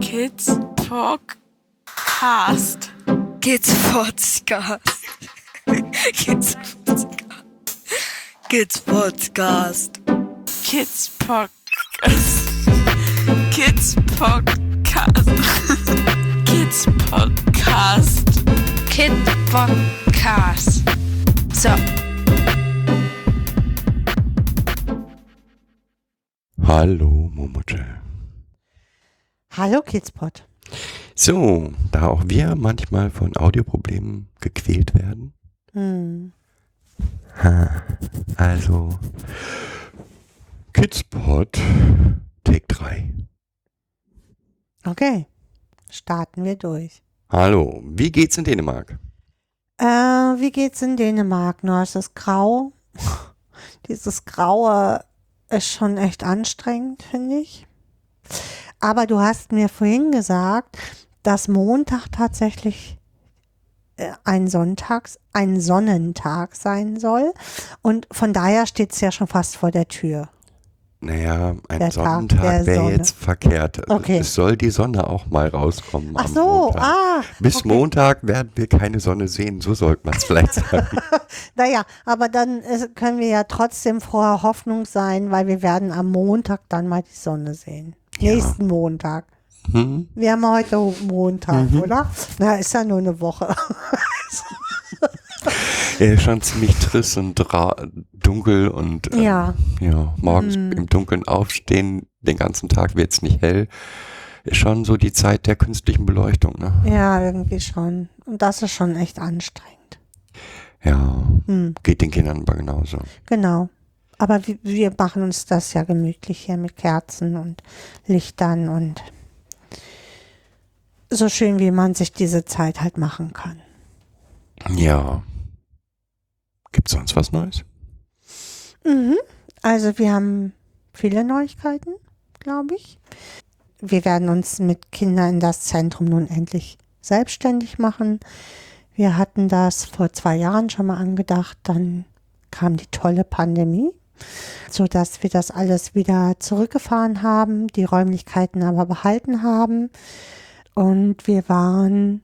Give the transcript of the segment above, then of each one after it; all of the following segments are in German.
Kids Podcast. Kids Podcast. Kids Podcast. Kids Podcast. Kids Podcast. Kids Podcast. Kids Podcast. Kid Podcast. So. Hallo, Momoche. Hallo Kidspot. So, da auch wir manchmal von Audioproblemen gequält werden. Hm. Ha, also, Kidspot, Take 3. Okay, starten wir durch. Hallo, wie geht's in Dänemark? Äh, wie geht's in Dänemark? Nur ist es grau. Dieses Graue ist schon echt anstrengend, finde ich. Aber du hast mir vorhin gesagt, dass Montag tatsächlich äh, ein Sonntags, ein Sonnentag sein soll. Und von daher steht es ja schon fast vor der Tür. Naja, ein Der Tag der Sonnentag wäre jetzt verkehrt. Okay. Es soll die Sonne auch mal rauskommen. Ach so, Montag. ah. Bis okay. Montag werden wir keine Sonne sehen, so sollte man es vielleicht sagen. Naja, aber dann äh, können wir ja trotzdem vorher Hoffnung sein, weil wir werden am Montag dann mal die Sonne sehen. Ja. Nächsten Montag. Hm? Wir haben heute Montag, Mhm. oder? Na, ist ja nur eine Woche. Er ist schon ziemlich trist und dunkel und ähm, Ja. ja, morgens Mhm. im Dunkeln aufstehen, den ganzen Tag wird es nicht hell. Ist schon so die Zeit der künstlichen Beleuchtung, ne? Ja, irgendwie schon. Und das ist schon echt anstrengend. Ja, Hm, geht den Kindern aber genauso. genau. Aber wir, machen uns das ja gemütlich hier mit Kerzen und Lichtern und so schön, wie man sich diese Zeit halt machen kann. Ja. Gibt's sonst was Neues? Mhm. Also wir haben viele Neuigkeiten, glaube ich. Wir werden uns mit Kindern in das Zentrum nun endlich selbstständig machen. Wir hatten das vor zwei Jahren schon mal angedacht, dann kam die tolle Pandemie, sodass wir das alles wieder zurückgefahren haben, die Räumlichkeiten aber behalten haben. Und wir waren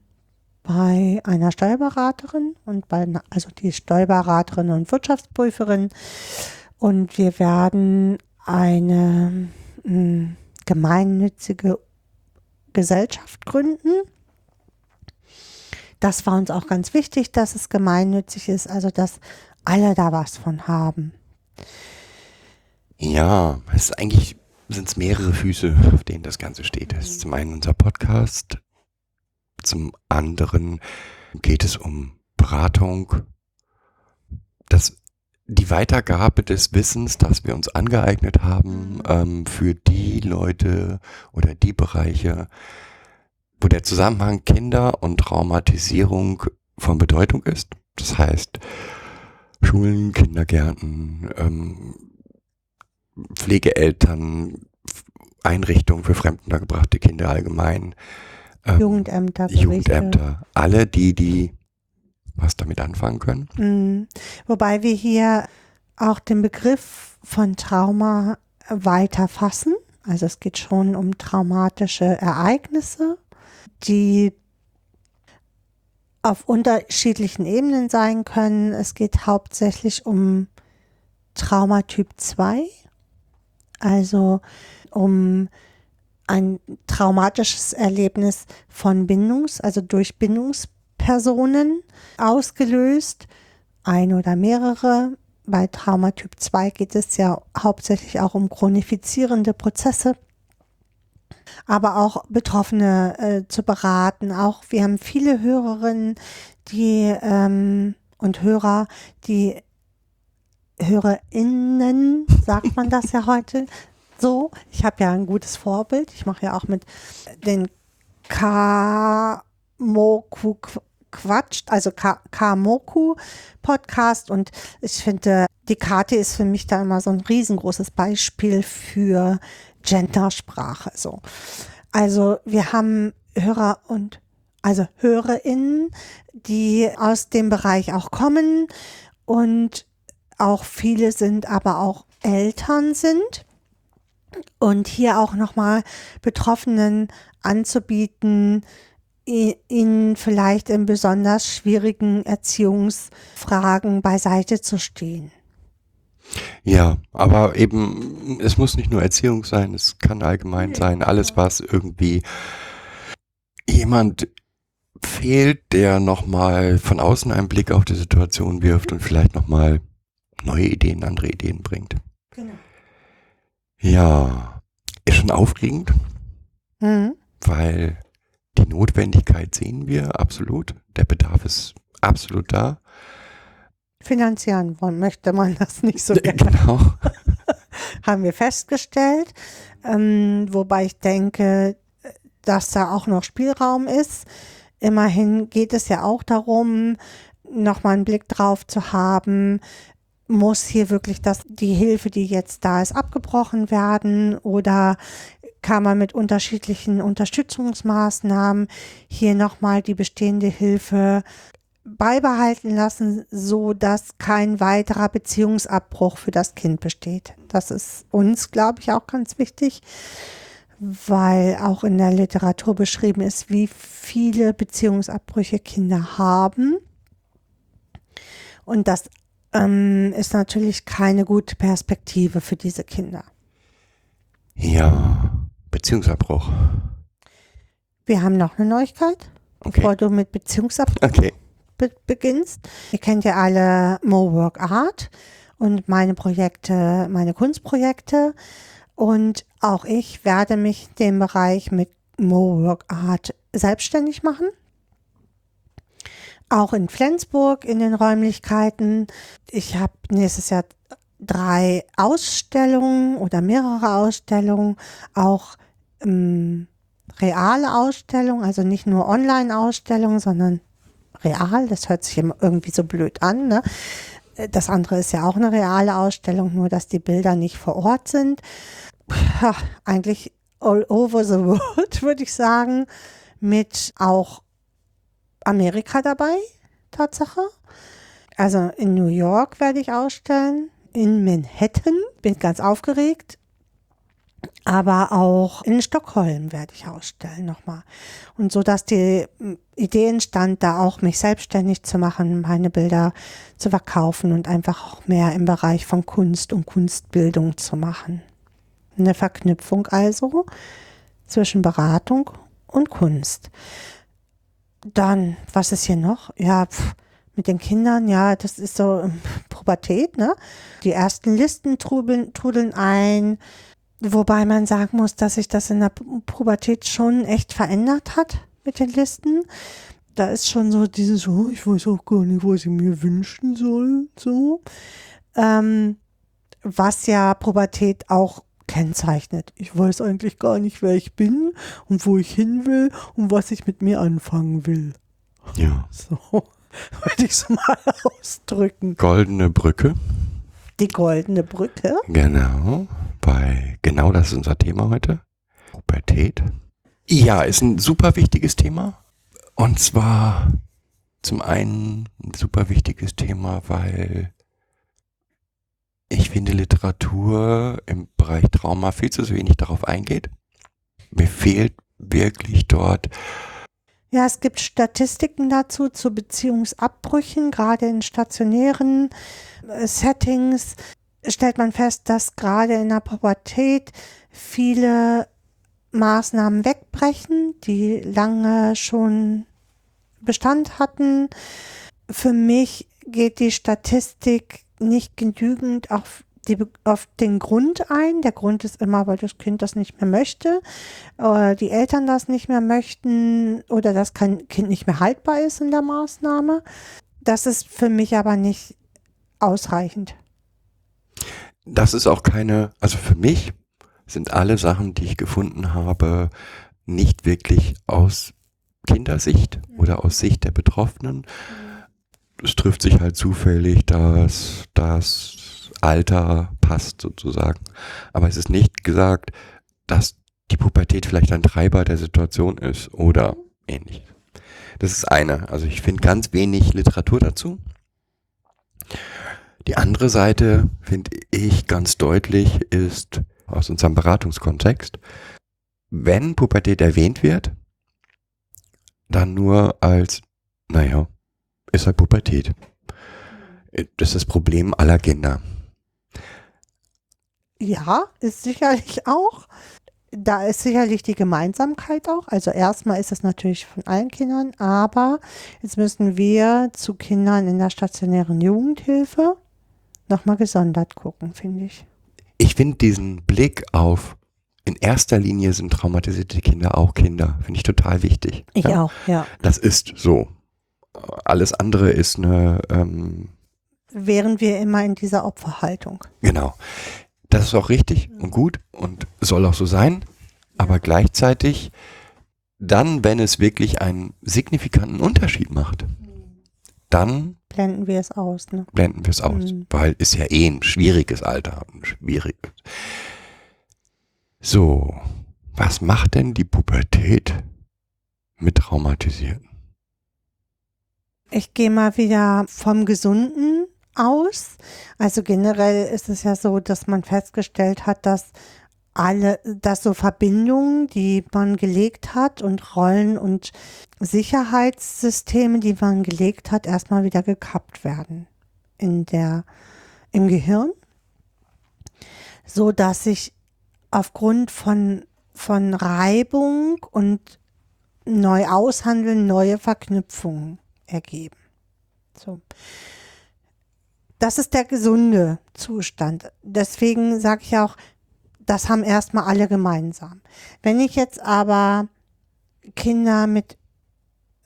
bei einer Steuerberaterin und bei, also die Steuerberaterin und Wirtschaftsprüferin. Und wir werden eine mh, gemeinnützige Gesellschaft gründen. Das war uns auch ganz wichtig, dass es gemeinnützig ist, also dass alle da was von haben. Ja, es ist eigentlich sind es mehrere Füße, auf denen das Ganze steht. Es ist zum einen unser Podcast, zum anderen geht es um Beratung, das, die Weitergabe des Wissens, das wir uns angeeignet haben, ähm, für die Leute oder die Bereiche, wo der Zusammenhang Kinder und Traumatisierung von Bedeutung ist. Das heißt, Schulen, Kindergärten, ähm, Pflegeeltern, Einrichtungen für fremdengebrachte Kinder allgemein, ähm, Jugendämter. Jugendämter, alle die, die was damit anfangen können. Mhm. Wobei wir hier auch den Begriff von Trauma weiter fassen. Also es geht schon um traumatische Ereignisse, die auf unterschiedlichen Ebenen sein können. Es geht hauptsächlich um Traumatyp 2, also um ein traumatisches Erlebnis von Bindungs-, also durch Bindungspersonen ausgelöst, ein oder mehrere. Bei Traumatyp 2 geht es ja hauptsächlich auch um chronifizierende Prozesse, aber auch Betroffene äh, zu beraten. Auch wir haben viele Hörerinnen, die ähm, und Hörer, die HörerInnen, sagt man das ja heute so. Ich habe ja ein gutes Vorbild. Ich mache ja auch mit den Kamoku Quatsch, also Ka- Kamoku Podcast und ich finde, die Karte ist für mich da immer so ein riesengroßes Beispiel für Gendersprache. So. Also wir haben Hörer und also HörerInnen, die aus dem Bereich auch kommen und auch viele sind, aber auch Eltern sind Und hier auch nochmal Betroffenen anzubieten, ihnen vielleicht in besonders schwierigen Erziehungsfragen beiseite zu stehen. Ja, aber eben, es muss nicht nur Erziehung sein, es kann allgemein sein, alles was irgendwie jemand fehlt, der nochmal von außen einen Blick auf die Situation wirft und vielleicht nochmal neue Ideen, andere Ideen bringt. Genau. Ja, ist schon aufregend, Mhm. weil die Notwendigkeit sehen wir absolut. Der Bedarf ist absolut da. Finanzieren wollen möchte man das nicht so gerne. Genau. haben wir festgestellt. Ähm, wobei ich denke, dass da auch noch Spielraum ist. Immerhin geht es ja auch darum, nochmal einen Blick drauf zu haben, muss hier wirklich das, die Hilfe, die jetzt da ist, abgebrochen werden oder kann man mit unterschiedlichen Unterstützungsmaßnahmen hier nochmal die bestehende Hilfe beibehalten lassen, so dass kein weiterer Beziehungsabbruch für das Kind besteht. Das ist uns, glaube ich, auch ganz wichtig, weil auch in der Literatur beschrieben ist, wie viele Beziehungsabbrüche Kinder haben. Und das ähm, ist natürlich keine gute Perspektive für diese Kinder. Ja, Beziehungsabbruch. Wir haben noch eine Neuigkeit, Okay. bevor du mit Beziehungsabbruch Okay. Be beginnst. Ihr kennt ja alle Mo Work Art und meine Projekte, meine Kunstprojekte. Und auch ich werde mich dem Bereich mit Mo Work Art selbstständig machen. Auch in Flensburg in den Räumlichkeiten. Ich habe nächstes Jahr drei Ausstellungen oder mehrere Ausstellungen, auch ähm, reale Ausstellungen, also nicht nur Online-Ausstellungen, sondern real. Das hört sich immer irgendwie so blöd an. Ne? Das andere ist ja auch eine reale Ausstellung, nur dass die Bilder nicht vor Ort sind. Ja, eigentlich all over the world, würde ich sagen, mit auch Amerika dabei, Tatsache. Also in New York werde ich ausstellen, in Manhattan, bin ganz aufgeregt, aber auch in Stockholm werde ich ausstellen nochmal. Und so, dass die m, Idee entstand, da auch mich selbstständig zu machen, meine Bilder zu verkaufen und einfach auch mehr im Bereich von Kunst und Kunstbildung zu machen. Eine Verknüpfung also zwischen Beratung und Kunst. Dann, was ist hier noch? Ja, pf, mit den Kindern, ja, das ist so ähm, Pubertät, ne? Die ersten Listen trudeln, trudeln ein, wobei man sagen muss, dass sich das in der Pu- Pubertät schon echt verändert hat mit den Listen. Da ist schon so dieses, oh, ich weiß auch gar nicht, was ich mir wünschen soll, so. Ähm, was ja Pubertät auch kennzeichnet. Ich weiß eigentlich gar nicht, wer ich bin und wo ich hin will und was ich mit mir anfangen will. Ja. So würde ich es mal ausdrücken. Goldene Brücke. Die goldene Brücke. Genau. Bei, genau das ist unser Thema heute. Pubertät. Ja, ist ein super wichtiges Thema. Und zwar zum einen ein super wichtiges Thema, weil ich finde Literatur im Bereich Trauma viel zu wenig darauf eingeht. Mir fehlt wirklich dort Ja, es gibt Statistiken dazu zu Beziehungsabbrüchen, gerade in stationären äh, Settings stellt man fest, dass gerade in der Pubertät viele Maßnahmen wegbrechen, die lange schon Bestand hatten. Für mich geht die Statistik nicht genügend auf, die, auf den Grund ein. Der Grund ist immer, weil das Kind das nicht mehr möchte oder die Eltern das nicht mehr möchten oder das Kind nicht mehr haltbar ist in der Maßnahme. Das ist für mich aber nicht ausreichend. Das ist auch keine, also für mich sind alle Sachen, die ich gefunden habe, nicht wirklich aus Kindersicht oder aus Sicht der Betroffenen. Es trifft sich halt zufällig, dass das Alter passt sozusagen. Aber es ist nicht gesagt, dass die Pubertät vielleicht ein Treiber der Situation ist oder ähnlich. Das ist eine. Also ich finde ganz wenig Literatur dazu. Die andere Seite, finde ich ganz deutlich, ist aus unserem Beratungskontext. Wenn Pubertät erwähnt wird, dann nur als, naja, ist halt Pubertät. Das ist das Problem aller Kinder. Ja, ist sicherlich auch. Da ist sicherlich die Gemeinsamkeit auch. Also erstmal ist es natürlich von allen Kindern, aber jetzt müssen wir zu Kindern in der stationären Jugendhilfe nochmal gesondert gucken, finde ich. Ich finde diesen Blick auf, in erster Linie sind traumatisierte Kinder auch Kinder, finde ich total wichtig. Ich ja? auch, ja. Das ist so. Alles andere ist eine, ähm, Wären wir immer in dieser Opferhaltung. genau. Das ist auch richtig und gut und soll auch so sein. Aber gleichzeitig dann, wenn es wirklich einen signifikanten Unterschied macht, dann Blenden wir es aus, ne? blenden wir es aus, Mhm. weil ist ja eh ein schwieriges Alter, ein schwieriges. So, was macht denn die Pubertät mit Traumatisierten? Ich gehe mal wieder vom Gesunden aus. Also generell ist es ja so, dass man festgestellt hat, dass alle, dass so Verbindungen, die man gelegt hat und Rollen und Sicherheitssysteme, die man gelegt hat, erstmal wieder gekappt werden in der, im Gehirn, so dass sich aufgrund von, von Reibung und neu aushandeln neue Verknüpfungen ergeben. So. Das ist der gesunde Zustand. Deswegen sage ich auch, das haben erstmal alle gemeinsam. Wenn ich jetzt aber Kinder mit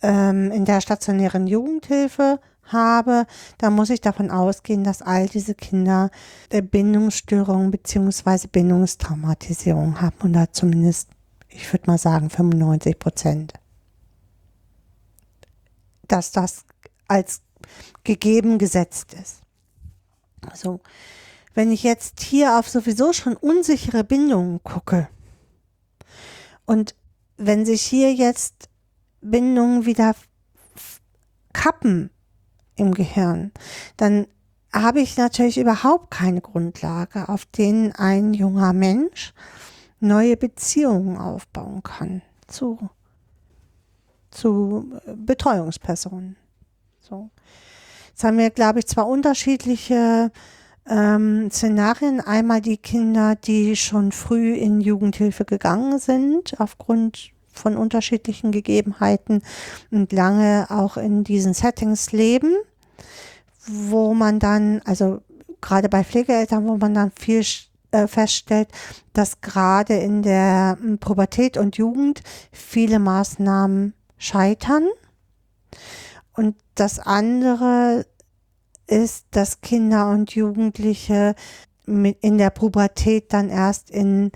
ähm, in der stationären Jugendhilfe habe, dann muss ich davon ausgehen, dass all diese Kinder äh, Bindungsstörungen beziehungsweise Bindungstraumatisierung haben oder zumindest, ich würde mal sagen, 95 Prozent. Dass das als gegeben gesetzt ist. Also, wenn ich jetzt hier auf sowieso schon unsichere Bindungen gucke und wenn sich hier jetzt Bindungen wieder kappen im Gehirn, dann habe ich natürlich überhaupt keine Grundlage, auf denen ein junger Mensch neue Beziehungen aufbauen kann zu, zu äh, Betreuungspersonen. So. Jetzt haben wir, glaube ich, zwar unterschiedliche ähm, Szenarien. Einmal die Kinder, die schon früh in Jugendhilfe gegangen sind, aufgrund von unterschiedlichen Gegebenheiten und lange auch in diesen Settings leben, wo man dann, also gerade bei Pflegeeltern, wo man dann viel äh, feststellt, dass gerade in der ähm, Pubertät und Jugend viele Maßnahmen scheitern. Und das andere ist, dass Kinder und Jugendliche mit in der Pubertät dann erst in,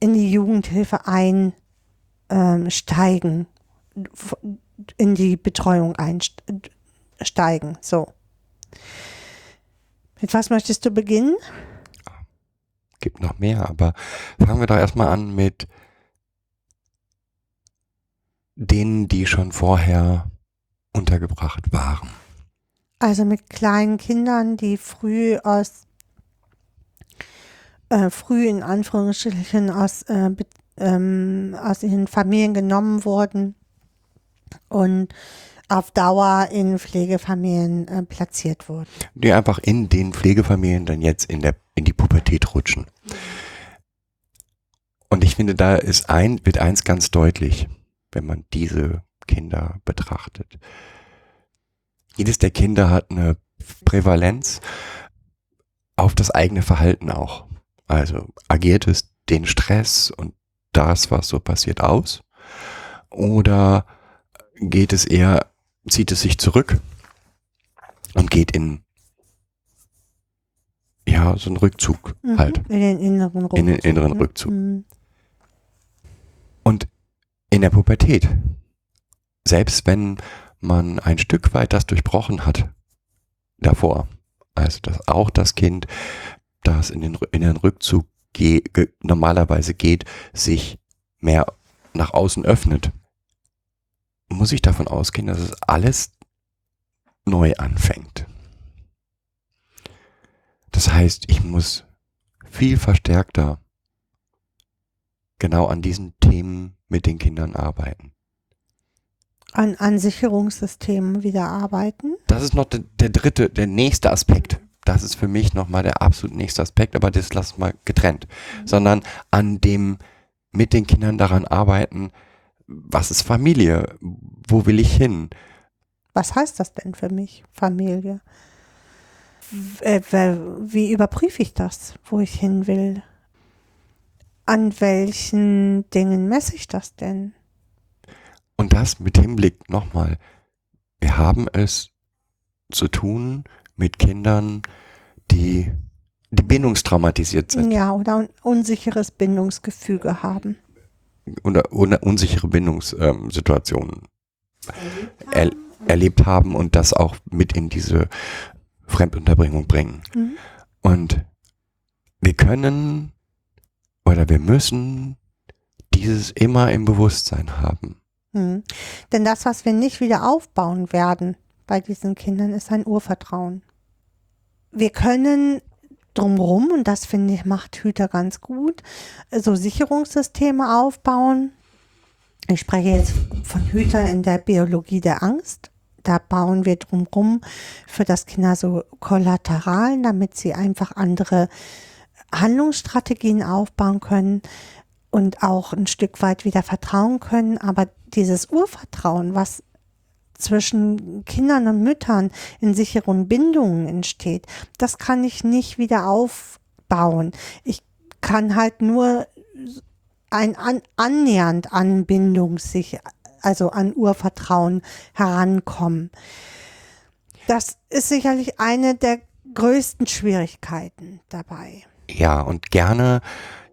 in die Jugendhilfe einsteigen, in die Betreuung einsteigen. So. Mit was möchtest du beginnen? Gibt noch mehr, aber fangen wir doch erstmal an mit denen, die schon vorher untergebracht waren. Also mit kleinen Kindern, die früh aus, äh, früh in Anführungsstrichen aus, äh, ähm, aus ihren Familien genommen wurden und auf Dauer in Pflegefamilien äh, platziert wurden. Die einfach in den Pflegefamilien dann jetzt in der, in die Pubertät rutschen. Und ich finde, da ist ein, wird eins ganz deutlich, wenn man diese Kinder betrachtet. Jedes der Kinder hat eine Prävalenz auf das eigene Verhalten auch. Also agiert es den Stress und das, was so passiert, aus? Oder geht es eher, zieht es sich zurück und geht in ja, so einen Rückzug Mhm. halt. In den inneren Rückzug. In den inneren ne? Rückzug. Mhm. Und in der Pubertät, selbst wenn man ein Stück weit das durchbrochen hat davor, also dass auch das Kind, das in den, in den Rückzug ge ge normalerweise geht, sich mehr nach außen öffnet, muss ich davon ausgehen, dass es alles neu anfängt. Das heißt, ich muss viel verstärkter genau an diesen Themen mit den Kindern arbeiten. An, an Sicherungssystemen wieder arbeiten. Das ist noch der, der dritte, der nächste Aspekt. Das ist für mich nochmal der absolut nächste Aspekt, aber das lassen wir getrennt. Sondern an dem mit den Kindern daran arbeiten, was ist Familie? Wo will ich hin? Was heißt das denn für mich, Familie? Äh, Wie überprüfe ich das, wo ich hin will? An welchen Dingen messe ich das denn? Und das mit Hinblick nochmal. Wir haben es zu tun mit Kindern, die, die bindungstraumatisiert sind Ja, oder ein unsicheres Bindungsgefüge haben. oder, oder unsichere Bindungssituationen er, erlebt haben und das auch mit in diese Fremdunterbringung bringen. Mhm. Und wir können oder wir müssen dieses immer im Bewusstsein haben. Mhm. Denn das, was wir nicht wieder aufbauen werden bei diesen Kindern, ist ein Urvertrauen. Wir können drumherum, und das finde ich, macht Hüter ganz gut, so Sicherungssysteme aufbauen. Ich spreche jetzt von Hüter in der Biologie der Angst. Da bauen wir drumherum für das Kinder so Kollateralen, damit sie einfach andere Handlungsstrategien aufbauen können und auch ein Stück weit wieder vertrauen können. Aber dieses Urvertrauen, was zwischen Kindern und Müttern in sicheren Bindungen entsteht, das kann ich nicht wieder aufbauen. Ich kann halt nur ein an, annähernd an Bindung sich, also an Urvertrauen herankommen. Das ist sicherlich eine der größten Schwierigkeiten dabei. Ja, und gerne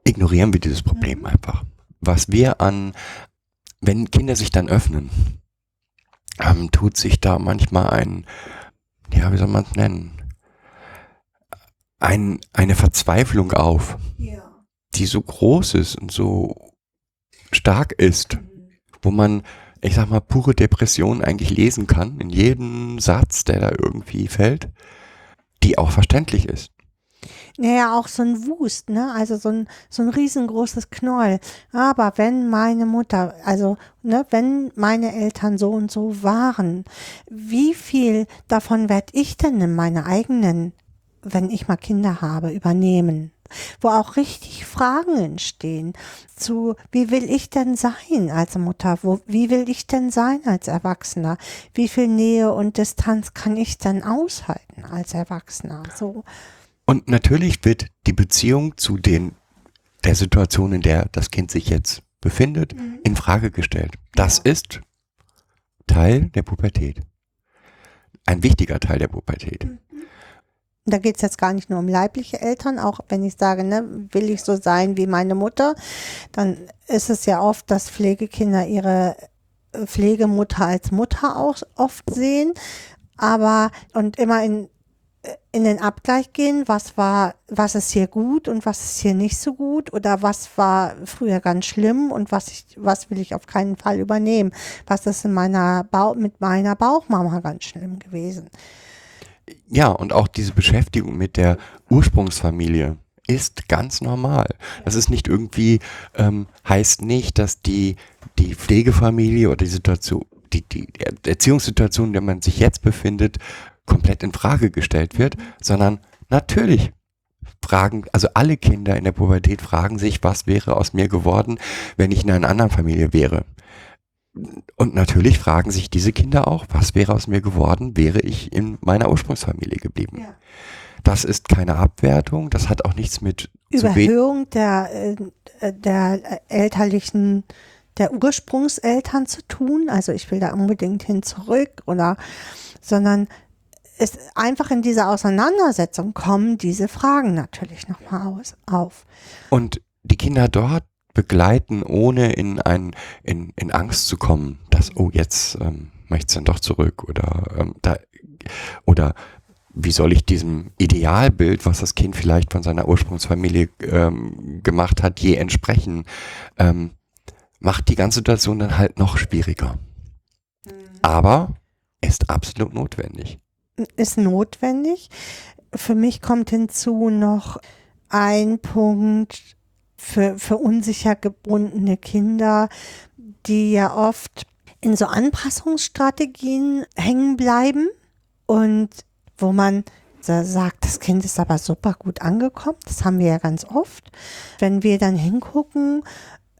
ignorieren wir dieses Problem einfach. Was wir an, wenn Kinder sich dann öffnen, ähm, tut sich da manchmal ein, ja, wie soll man es nennen? Ein, eine Verzweiflung auf, die so groß ist und so stark ist, wo man, ich sag mal, pure Depression eigentlich lesen kann, in jedem Satz, der da irgendwie fällt, die auch verständlich ist. Naja, auch so ein Wust, ne? Also so ein, so ein riesengroßes Knäuel. Aber wenn meine Mutter, also, ne, wenn meine Eltern so und so waren, wie viel davon werde ich denn in meine eigenen, wenn ich mal Kinder habe, übernehmen? Wo auch richtig Fragen entstehen zu, wie will ich denn sein als Mutter? Wo, wie will ich denn sein als Erwachsener? Wie viel Nähe und Distanz kann ich denn aushalten als Erwachsener? So. Und natürlich wird die Beziehung zu den, der Situation, in der das Kind sich jetzt befindet, in Frage gestellt. Das ist Teil der Pubertät. Ein wichtiger Teil der Pubertät. Da geht es jetzt gar nicht nur um leibliche Eltern, auch wenn ich sage, ne, will ich so sein wie meine Mutter, dann ist es ja oft, dass Pflegekinder ihre äh, Pflegemutter als Mutter auch oft sehen, aber und immer in, in den Abgleich gehen, was war, was ist hier gut und was ist hier nicht so gut oder was war früher ganz schlimm und was ich, was will ich auf keinen Fall übernehmen, was ist in meiner Bauch, mit meiner Bauchmama ganz schlimm gewesen. Ja, und auch diese Beschäftigung mit der Ursprungsfamilie ist ganz normal. Das ist nicht irgendwie, ähm, heißt nicht, dass die, die Pflegefamilie oder die Situation, die, die Erziehungssituation, in der man sich jetzt befindet, komplett in Frage gestellt wird, sondern natürlich fragen, also alle Kinder in der Pubertät fragen sich, was wäre aus mir geworden, wenn ich in einer anderen Familie wäre. Und natürlich fragen sich diese Kinder auch, was wäre aus mir geworden, wäre ich in meiner Ursprungsfamilie geblieben. Ja. Das ist keine Abwertung, das hat auch nichts mit Überhöhung der, äh, der elterlichen, der Ursprungseltern zu tun. Also ich will da unbedingt hin zurück oder, sondern es einfach in dieser Auseinandersetzung kommen diese Fragen natürlich nochmal aus, auf. Und die Kinder dort begleiten, ohne in ein, in, in Angst zu kommen, dass, oh, jetzt ähm, möchtest du dann doch zurück oder ähm, da, oder wie soll ich diesem Idealbild, was das Kind vielleicht von seiner Ursprungsfamilie ähm, gemacht hat, je entsprechen, ähm, macht die ganze Situation dann halt noch schwieriger. Aber ist absolut notwendig. Ist notwendig. Für mich kommt hinzu noch ein Punkt, für, für unsicher gebundene Kinder, die ja oft in so Anpassungsstrategien hängen bleiben und wo man sagt, das Kind ist aber super gut angekommen. Das haben wir ja ganz oft. Wenn wir dann hingucken,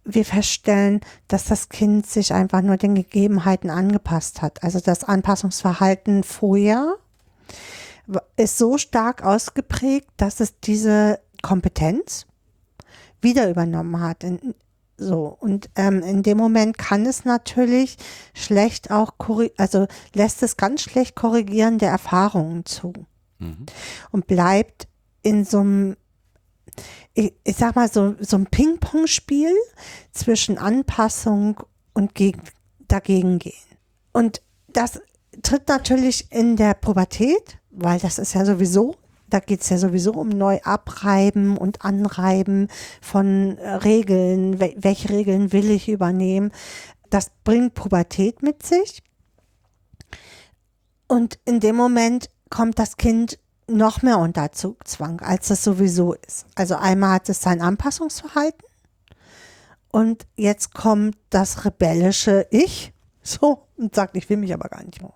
wir feststellen, dass das Kind sich einfach nur den Gegebenheiten angepasst hat. Also das Anpassungsverhalten vorher ist so stark ausgeprägt, dass es diese Kompetenz wieder übernommen hat. In, so, und ähm, in dem Moment kann es natürlich schlecht auch, also lässt es ganz schlecht korrigierende Erfahrungen zu. Mhm. Und bleibt in so einem, ich, ich sag mal, so, so ein Ping-Pong-Spiel zwischen Anpassung und gegen, dagegen gehen. Und das tritt natürlich in der Pubertät, weil das ist ja sowieso da geht es ja sowieso um Neuabreiben und Anreiben von äh, Regeln. welche Regeln will ich übernehmen? Das bringt Pubertät mit sich. Und in dem Moment kommt das Kind noch mehr unter Zugzwang, als es sowieso ist. Also einmal hat es sein Anpassungsverhalten und jetzt kommt das rebellische Ich so und sagt, ich will mich aber gar nicht mehr.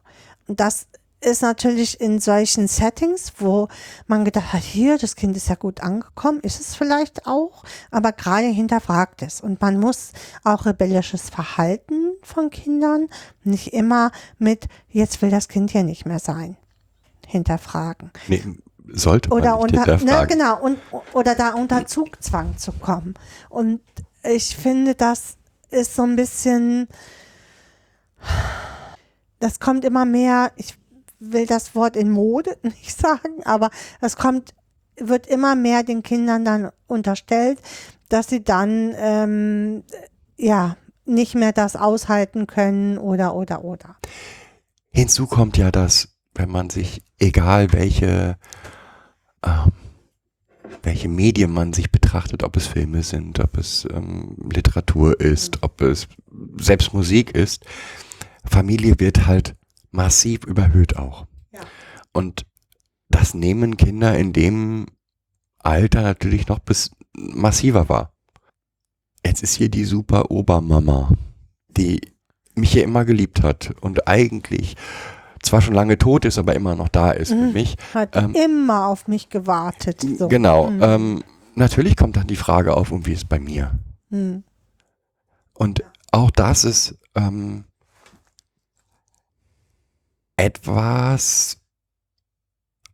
Das ist natürlich in solchen Settings, wo man gedacht hat, hier, das Kind ist ja gut angekommen, ist es vielleicht auch, aber gerade hinterfragt es. Und man muss auch rebellisches Verhalten von Kindern nicht immer mit, jetzt will das Kind ja nicht mehr sein, hinterfragen. Nee, sollte man oder nicht unter, ne, hinterfragen. Ne, genau, und, oder da unter Zugzwang zu kommen. Und ich finde, das ist so ein bisschen, das kommt immer mehr, ich will das Wort in Mode nicht sagen, aber es kommt, wird immer mehr den Kindern dann unterstellt, dass sie dann ähm, ja nicht mehr das aushalten können oder oder oder. Hinzu kommt ja, dass wenn man sich, egal welche ähm, welche Medien man sich betrachtet, ob es Filme sind, ob es ähm, Literatur ist, ob es selbst Musik ist, Familie wird halt massiv überhöht auch. Ja. Und das nehmen Kinder in dem Alter natürlich noch bis massiver wahr. Jetzt ist hier die super Obermama, die mich hier immer geliebt hat und eigentlich zwar schon lange tot ist, aber immer noch da ist mhm. für mich. Hat ähm, immer auf mich gewartet. So. Genau. Mhm. Ähm, natürlich kommt dann die Frage auf, und wie ist es bei mir? Mhm. Und auch das ist ähm, etwas,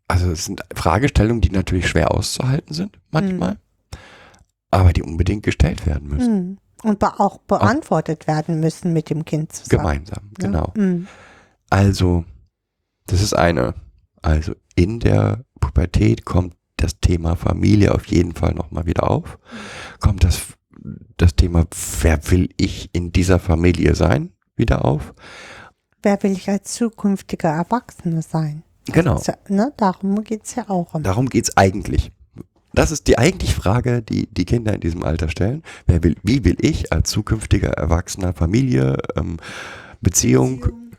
also es sind Fragestellungen, die natürlich schwer auszuhalten sind, manchmal, mhm. aber die unbedingt gestellt werden müssen. Mhm. Und be auch beantwortet auch werden müssen mit dem Kind zusammen. Gemeinsam, ja? genau. Mhm. Also, das ist eine. Also in der Pubertät kommt das Thema Familie auf jeden Fall nochmal wieder auf. Kommt das, das Thema, wer will ich in dieser Familie sein, wieder auf. Wer will ich als zukünftiger Erwachsener sein? Genau. Ja, ne, darum geht es ja auch. Darum geht es eigentlich. Das ist die eigentliche Frage, die die Kinder in diesem Alter stellen. Wer will, wie will ich als zukünftiger Erwachsener Familie, ähm, Beziehung, Beziehung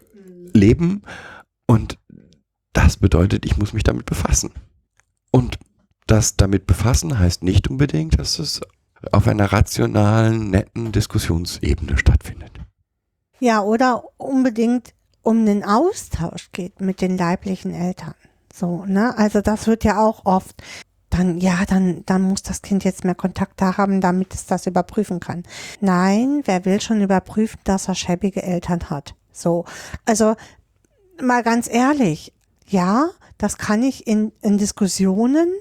leben? Und das bedeutet, ich muss mich damit befassen. Und das damit befassen heißt nicht unbedingt, dass es auf einer rationalen, netten Diskussionsebene stattfindet. Ja, oder unbedingt um den Austausch geht mit den leiblichen Eltern. So, ne? Also das wird ja auch oft dann, ja, dann, dann muss das Kind jetzt mehr Kontakte haben, damit es das überprüfen kann. Nein, wer will schon überprüfen, dass er schäbige Eltern hat? So. Also, mal ganz ehrlich. Ja, das kann ich in, in Diskussionen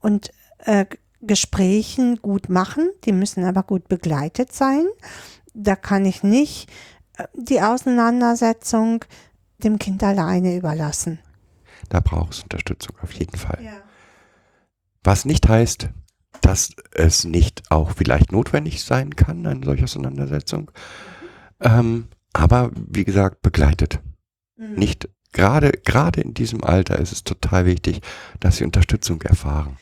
und äh, Gesprächen gut machen. Die müssen aber gut begleitet sein. Da kann ich nicht die Auseinandersetzung dem Kind alleine überlassen. Da braucht es Unterstützung auf jeden Fall. Ja. Was nicht heißt, dass es nicht auch vielleicht notwendig sein kann, eine solche Auseinandersetzung. Mhm. Ähm, aber wie gesagt, begleitet. Mhm. Nicht gerade, gerade in diesem Alter ist es total wichtig, dass sie Unterstützung erfahren.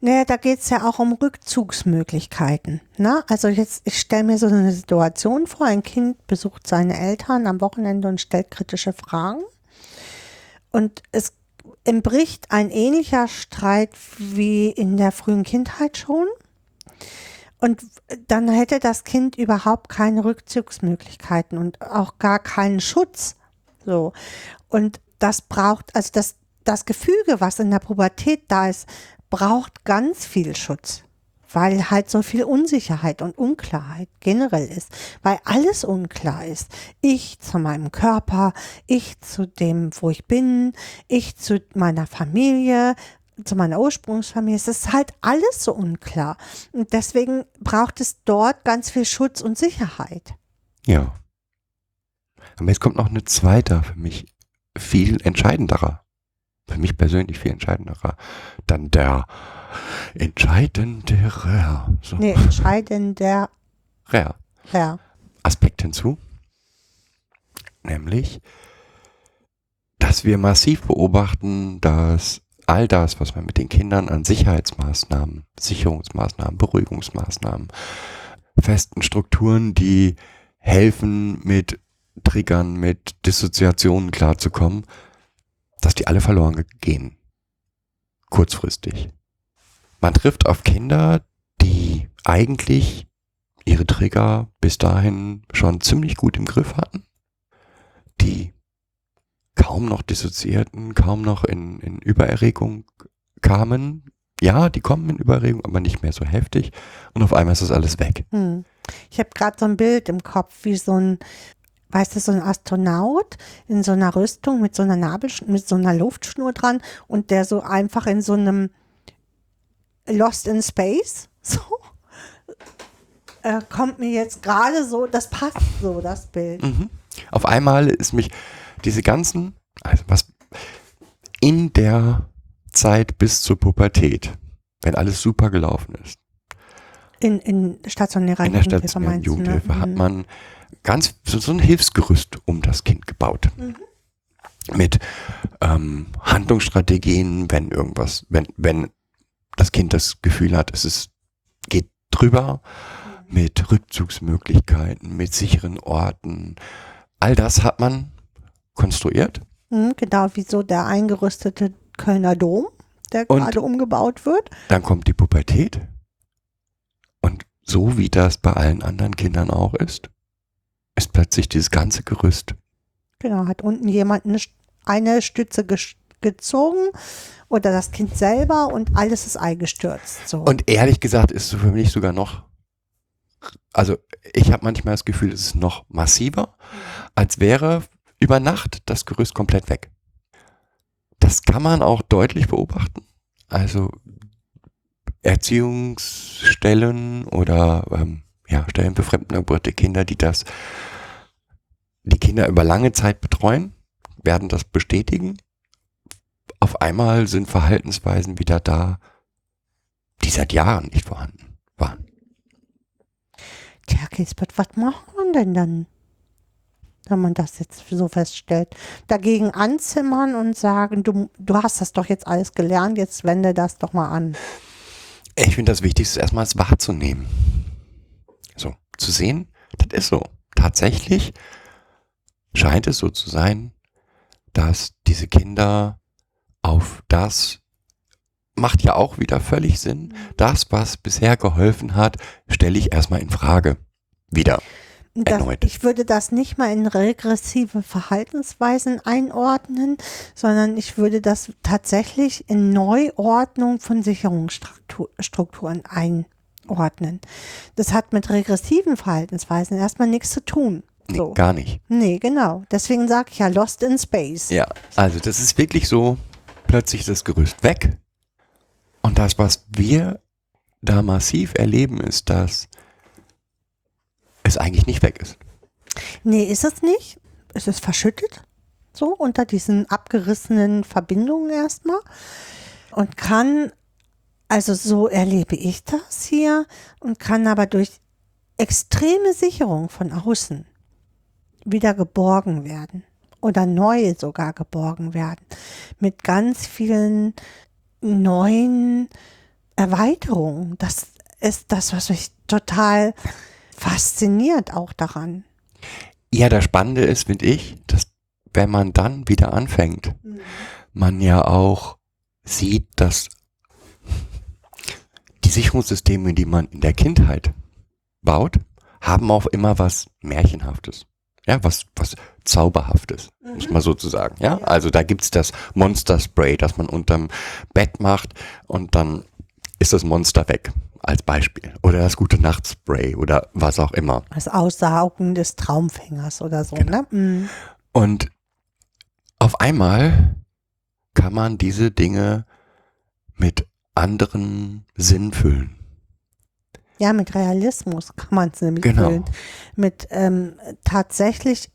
Naja, da geht es ja auch um Rückzugsmöglichkeiten. Ne? Also jetzt, ich stelle mir so eine Situation vor, ein Kind besucht seine Eltern am Wochenende und stellt kritische Fragen. Und es entbricht ein ähnlicher Streit wie in der frühen Kindheit schon. Und dann hätte das Kind überhaupt keine Rückzugsmöglichkeiten und auch gar keinen Schutz. So. Und das braucht, also das, das Gefüge, was in der Pubertät da ist, braucht ganz viel Schutz. Weil halt so viel Unsicherheit und Unklarheit generell ist. Weil alles unklar ist. Ich zu meinem Körper, ich zu dem, wo ich bin, ich zu meiner Familie, zu meiner Ursprungsfamilie. Es ist halt alles so unklar. Und deswegen braucht es dort ganz viel Schutz und Sicherheit. Ja. Aber jetzt kommt noch eine zweite, für mich viel entscheidenderer. Für mich persönlich viel entscheidenderer. Dann der entscheidendere, so, Nee, entscheidender. Aspekt hinzu. Nämlich, dass wir massiv beobachten, dass all das, was man mit den Kindern an Sicherheitsmaßnahmen, Sicherungsmaßnahmen, Beruhigungsmaßnahmen, festen Strukturen, die helfen, mit Triggern, mit Dissoziationen klarzukommen, dass die alle verloren gehen. Kurzfristig. Man trifft auf Kinder, die eigentlich ihre Trigger bis dahin schon ziemlich gut im Griff hatten, die kaum noch dissoziierten, kaum noch in, in Übererregung kamen. Ja, die kommen in Übererregung, aber nicht mehr so heftig. Und auf einmal ist das alles weg. Hm. Ich habe gerade so ein Bild im Kopf, wie so ein, weißt du, so ein Astronaut in so einer Rüstung mit so einer Nabel, mit so einer Luftschnur dran und der so einfach in so einem Lost in Space, so, äh, kommt mir jetzt gerade so, das passt so, das Bild. Mhm. Auf einmal ist mich diese ganzen, also was in der Zeit bis zur Pubertät, wenn alles super gelaufen ist, In, in stationärer in der Jugendhilfe stationären ne? Jugendhilfe hat Mhm. man ganz so, so ein Hilfsgerüst um das Kind gebaut. Mit ähm, Handlungsstrategien, wenn irgendwas, wenn, wenn das Kind das Gefühl hat, es ist, geht drüber, mit Rückzugsmöglichkeiten, mit sicheren Orten. All das hat man konstruiert Mhm, genau, wie so der eingerüstete Kölner Dom, der Und- gerade umgebaut wird. Dann kommt die Pubertät. Und so wie das bei allen anderen Kindern auch ist, ist plötzlich dieses ganze Gerüst. Genau, hat unten jemand eine, St- eine Stütze gezogen oder das Kind selber und alles ist eingestürzt. So. Und ehrlich gesagt ist es für mich sogar noch, also ich habe manchmal das Gefühl, es ist noch massiver, als wäre über Nacht das Gerüst komplett weg. Das kann man auch deutlich beobachten. Also Erziehungsstellen oder ähm, ja, Stellen für fremdengeborene Kinder, die das, die Kinder über lange Zeit betreuen, werden das bestätigen. Auf einmal sind Verhaltensweisen wieder da, die seit Jahren nicht vorhanden waren. Tja, Gisbert, was macht man denn dann, wenn man das jetzt so feststellt? Dagegen anzimmern und sagen, du, du hast das doch jetzt alles gelernt, jetzt wende das doch mal an. Ich finde das Wichtigste erstmal es wahrzunehmen. Zu sehen, das ist so. Tatsächlich scheint es so zu sein, dass diese Kinder auf das macht ja auch wieder völlig Sinn. Das, was bisher geholfen hat, stelle ich erstmal in Frage. Wieder. Das, ich würde das nicht mal in regressive Verhaltensweisen einordnen, sondern ich würde das tatsächlich in Neuordnung von Sicherungsstrukturen einordnen. Das hat mit regressiven Verhaltensweisen erstmal nichts zu tun. Nee, So. gar nicht. Nee, genau. Deswegen sage ich ja Lost in Space. Ja, also das ist wirklich so, plötzlich ist das Gerüst weg. Und das, was wir da massiv erleben, ist, dass es eigentlich nicht weg ist. Nee, ist es nicht. Es ist verschüttet. So unter diesen abgerissenen Verbindungen erstmal. Und kann, also so erlebe ich das hier, und kann aber durch extreme Sicherung von außen wieder geborgen werden. Oder neu sogar geborgen werden. Mit ganz vielen neuen Erweiterungen. Das ist das, was mich total fasziniert auch daran. Ja, das Spannende ist, finde ich, dass wenn man dann wieder anfängt, man ja auch sieht, dass die Sicherungssysteme, die man in der Kindheit baut, haben auch immer was Märchenhaftes. Ja, was, was Zauberhaftes, muss man sozusagen. Ja, also da gibt's das Monster Spray, das man unterm Bett macht und dann ist das Monster weg, als Beispiel. Oder das gute Nachtspray oder was auch immer. Das Aussaugen des Traumfängers oder so, Genau. ne? Mhm. Und auf einmal kann man diese Dinge mit anderen Sinn füllen. Ja, mit Realismus kann man es nämlich Genau. füllen. Mit ähm, tatsächlich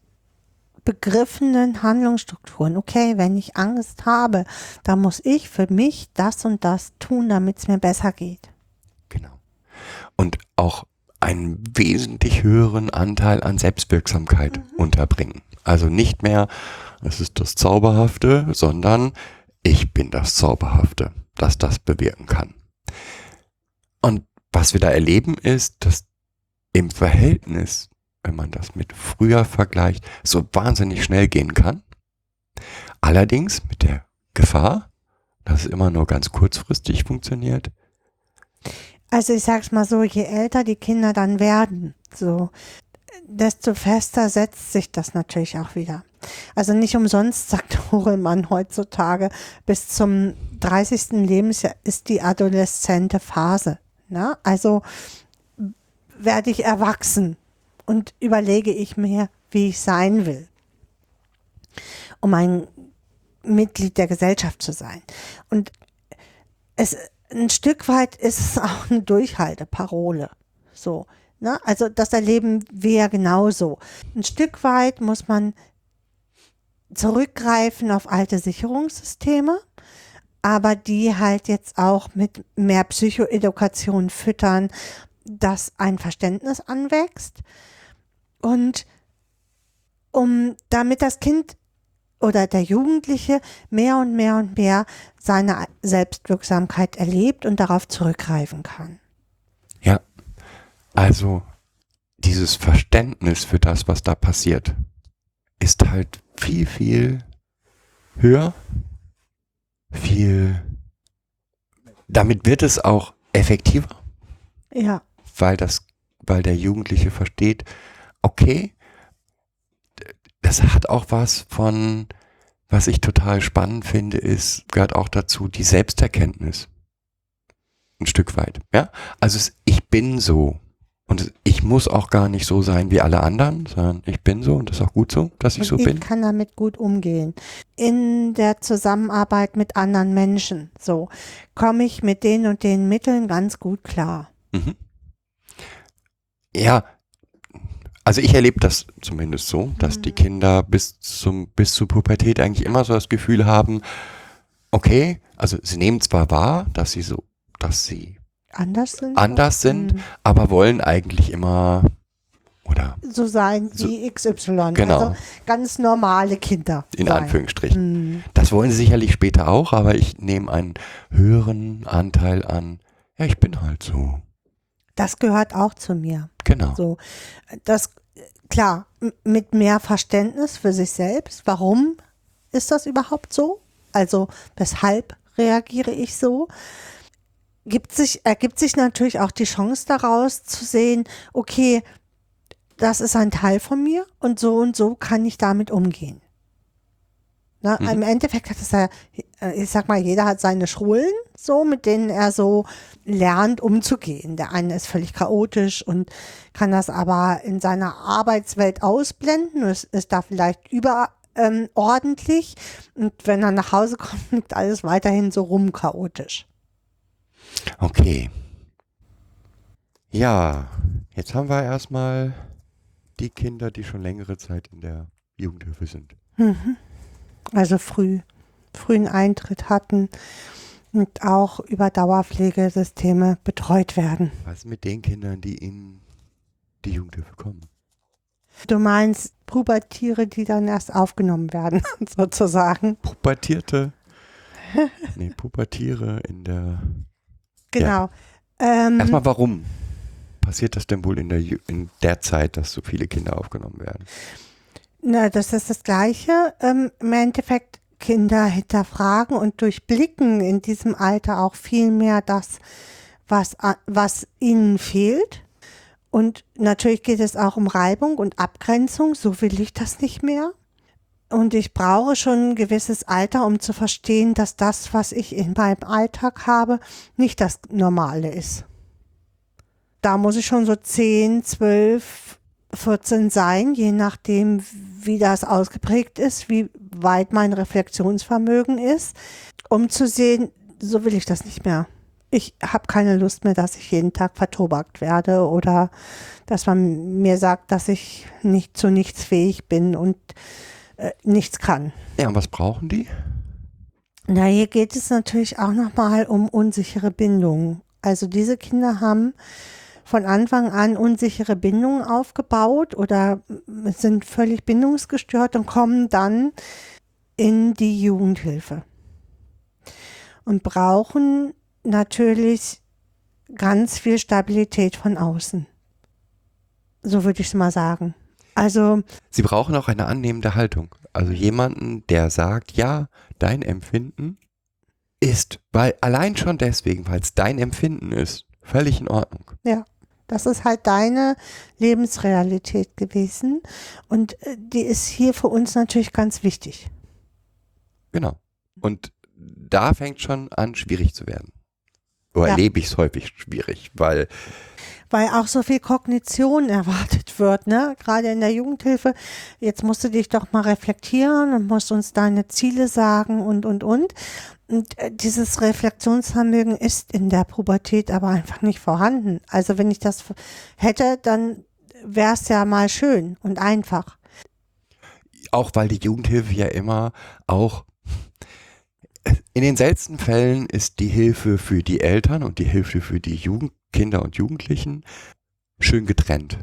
begriffenen Handlungsstrukturen. Okay, wenn ich Angst habe, dann muss ich für mich das und das tun, damit es mir besser geht. Genau. Und auch einen wesentlich höheren Anteil an Selbstwirksamkeit unterbringen. Also nicht mehr, es ist das Zauberhafte, sondern ich bin das Zauberhafte, das das bewirken kann. Und was wir da erleben ist, dass im Verhältnis, wenn man das mit früher vergleicht, so wahnsinnig schnell gehen kann. Allerdings mit der Gefahr, dass es immer nur ganz kurzfristig funktioniert. Also ich sag's mal so, je älter die Kinder dann werden, so, desto fester setzt sich das natürlich auch wieder. Also nicht umsonst sagt Horelmann heutzutage, bis zum 30. Lebensjahr ist die adoleszente Phase. Ne? Also werde ich erwachsen und überlege ich mir, wie ich sein will, um ein Mitglied der Gesellschaft zu sein. Und es ein Stück weit ist es auch eine Durchhalteparole. So, ne? Also das erleben wir genauso. Ein Stück weit muss man zurückgreifen auf alte Sicherungssysteme, aber die halt jetzt auch mit mehr Psychoedukation füttern, dass ein Verständnis anwächst und um damit das Kind oder der Jugendliche mehr und mehr und mehr seine Selbstwirksamkeit erlebt und darauf zurückgreifen kann. Also dieses Verständnis für das, was da passiert, ist halt viel, viel höher, viel, damit wird es auch effektiver, Ja, weil das, weil der Jugendliche versteht, okay, das hat auch was von, was ich total spannend finde, ist, gehört auch dazu die Selbsterkenntnis. Ein Stück weit, ja. Also es, ich bin so. Und ich muss auch gar nicht so sein wie alle anderen, sondern ich bin so und das ist auch gut so, dass ich und so ich bin. kann damit gut umgehen. In der Zusammenarbeit mit anderen Menschen, so komme ich mit den und den Mitteln ganz gut klar. Mhm. Ja, also ich erlebe das zumindest so, dass Mhm. die Kinder bis zum bis zur Pubertät eigentlich immer so das Gefühl haben, okay, also sie nehmen zwar wahr, dass sie so, dass sie Anders sind. anders sind, Mhm. aber wollen eigentlich immer oder So sein wie XY. Genau. Also ganz normale Kinder. in sein. Anführungsstrichen. Mhm. Das wollen sie sicherlich später auch, aber ich nehme einen höheren Anteil an. Ja, ich bin halt so. Das gehört auch zu mir. Genau. So, das, klar, mit mehr Verständnis für sich selbst. Warum ist das überhaupt so? Also, weshalb reagiere ich so? Gibt sich, ergibt sich natürlich auch die Chance daraus zu sehen, okay, das ist ein Teil von mir und so und so kann ich damit umgehen. Na, Mhm. Im Endeffekt hat es ja, äh, ich sag mal, jeder hat seine Schulen, so, mit denen er so lernt, umzugehen. Der eine ist völlig chaotisch und kann das aber in seiner Arbeitswelt ausblenden. Es ist da vielleicht überordentlich. Ähm, ordentlich. und wenn er nach Hause kommt, liegt alles weiterhin so rum chaotisch. Okay. Ja, jetzt haben wir erstmal die Kinder, die schon längere Zeit in der Jugendhilfe sind. Mhm. Also früh, frühen Eintritt hatten und auch über Dauerpflegesysteme betreut werden. Was mit den Kindern, die in die Jugendhilfe kommen? Du meinst Pubertiere, die dann erst aufgenommen werden, sozusagen. Pubertierte? nee, Pubertiere in der. Genau. Ähm, Erstmal, warum passiert das denn wohl in der, in der Zeit, dass so viele Kinder aufgenommen werden? na, das ist das Gleiche. Ähm, Im Endeffekt Kinder hinterfragen und durchblicken in diesem Alter auch viel mehr das, was, was ihnen fehlt. Und natürlich geht es auch um Reibung und Abgrenzung. So will ich das nicht mehr. Und ich brauche schon ein gewisses Alter, um zu verstehen, dass das, was ich in meinem Alltag habe, nicht das Normale ist. Da muss ich schon so 10, 12, 14 sein, je nachdem, wie das ausgeprägt ist, wie weit mein Reflexionsvermögen ist, um zu sehen, so will ich das nicht mehr. Ich habe keine Lust mehr, dass ich jeden Tag vertobakt werde oder dass man mir sagt, dass ich nicht zu nichts fähig bin und äh, nichts kann. Ja, und was brauchen die? Na, hier geht es natürlich auch nochmal um unsichere Bindungen. Also diese Kinder haben von Anfang an unsichere Bindungen aufgebaut oder sind völlig bindungsgestört und kommen dann in die Jugendhilfe und brauchen natürlich ganz viel Stabilität von außen. So würde ich es mal sagen. Also Sie brauchen auch eine annehmende Haltung. Also jemanden, der sagt, ja, dein Empfinden ist, weil allein schon deswegen, weil es dein Empfinden ist, völlig in Ordnung. Das ist halt deine Lebensrealität gewesen. Und äh, die ist hier für uns natürlich ganz wichtig. Genau. Und da fängt schon an, schwierig zu werden. Oder Ja. erlebe ich es häufig schwierig, weil Weil auch so viel Kognition erwartet wird, ne? Gerade in der Jugendhilfe. Jetzt musst du dich doch mal reflektieren und musst uns deine Ziele sagen und, und, und. Und äh, dieses Reflexionsvermögen ist in der Pubertät aber einfach nicht vorhanden. Also wenn ich das hätte, dann wäre es ja mal schön und einfach. auch weil die Jugendhilfe ja immer auch in den seltensten Fällen ist die Hilfe für die Eltern und die Hilfe für die Jugend, Kinder und Jugendlichen schön getrennt.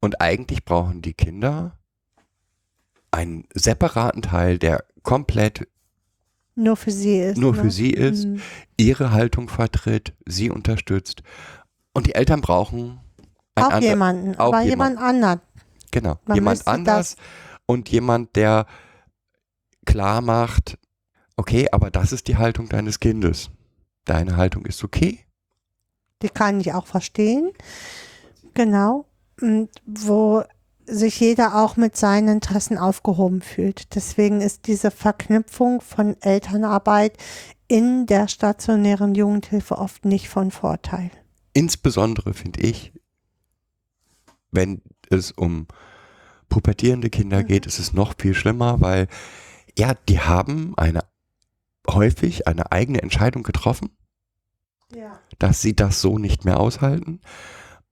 Und eigentlich brauchen die Kinder einen separaten Teil, der komplett Nur für sie ist. nur ne? für sie ist, Mhm. ihre Haltung vertritt, sie unterstützt. Und die Eltern brauchen Auch ander- jemanden, auch aber jemand. jemand anderen. Genau, Man jemand anders und jemand, der klar macht, okay, aber das ist die Haltung deines Kindes. Deine Haltung ist okay. Die kann ich auch verstehen. Genau. Und wo sich jeder auch mit seinen Interessen aufgehoben fühlt. Deswegen ist diese Verknüpfung von Elternarbeit in der stationären Jugendhilfe oft nicht von Vorteil. Insbesondere finde ich, wenn es um pubertierende Kinder Mhm. geht, ist es noch viel schlimmer, weil ja, die haben eine häufig eine eigene Entscheidung getroffen, Ja. dass sie das so nicht mehr aushalten.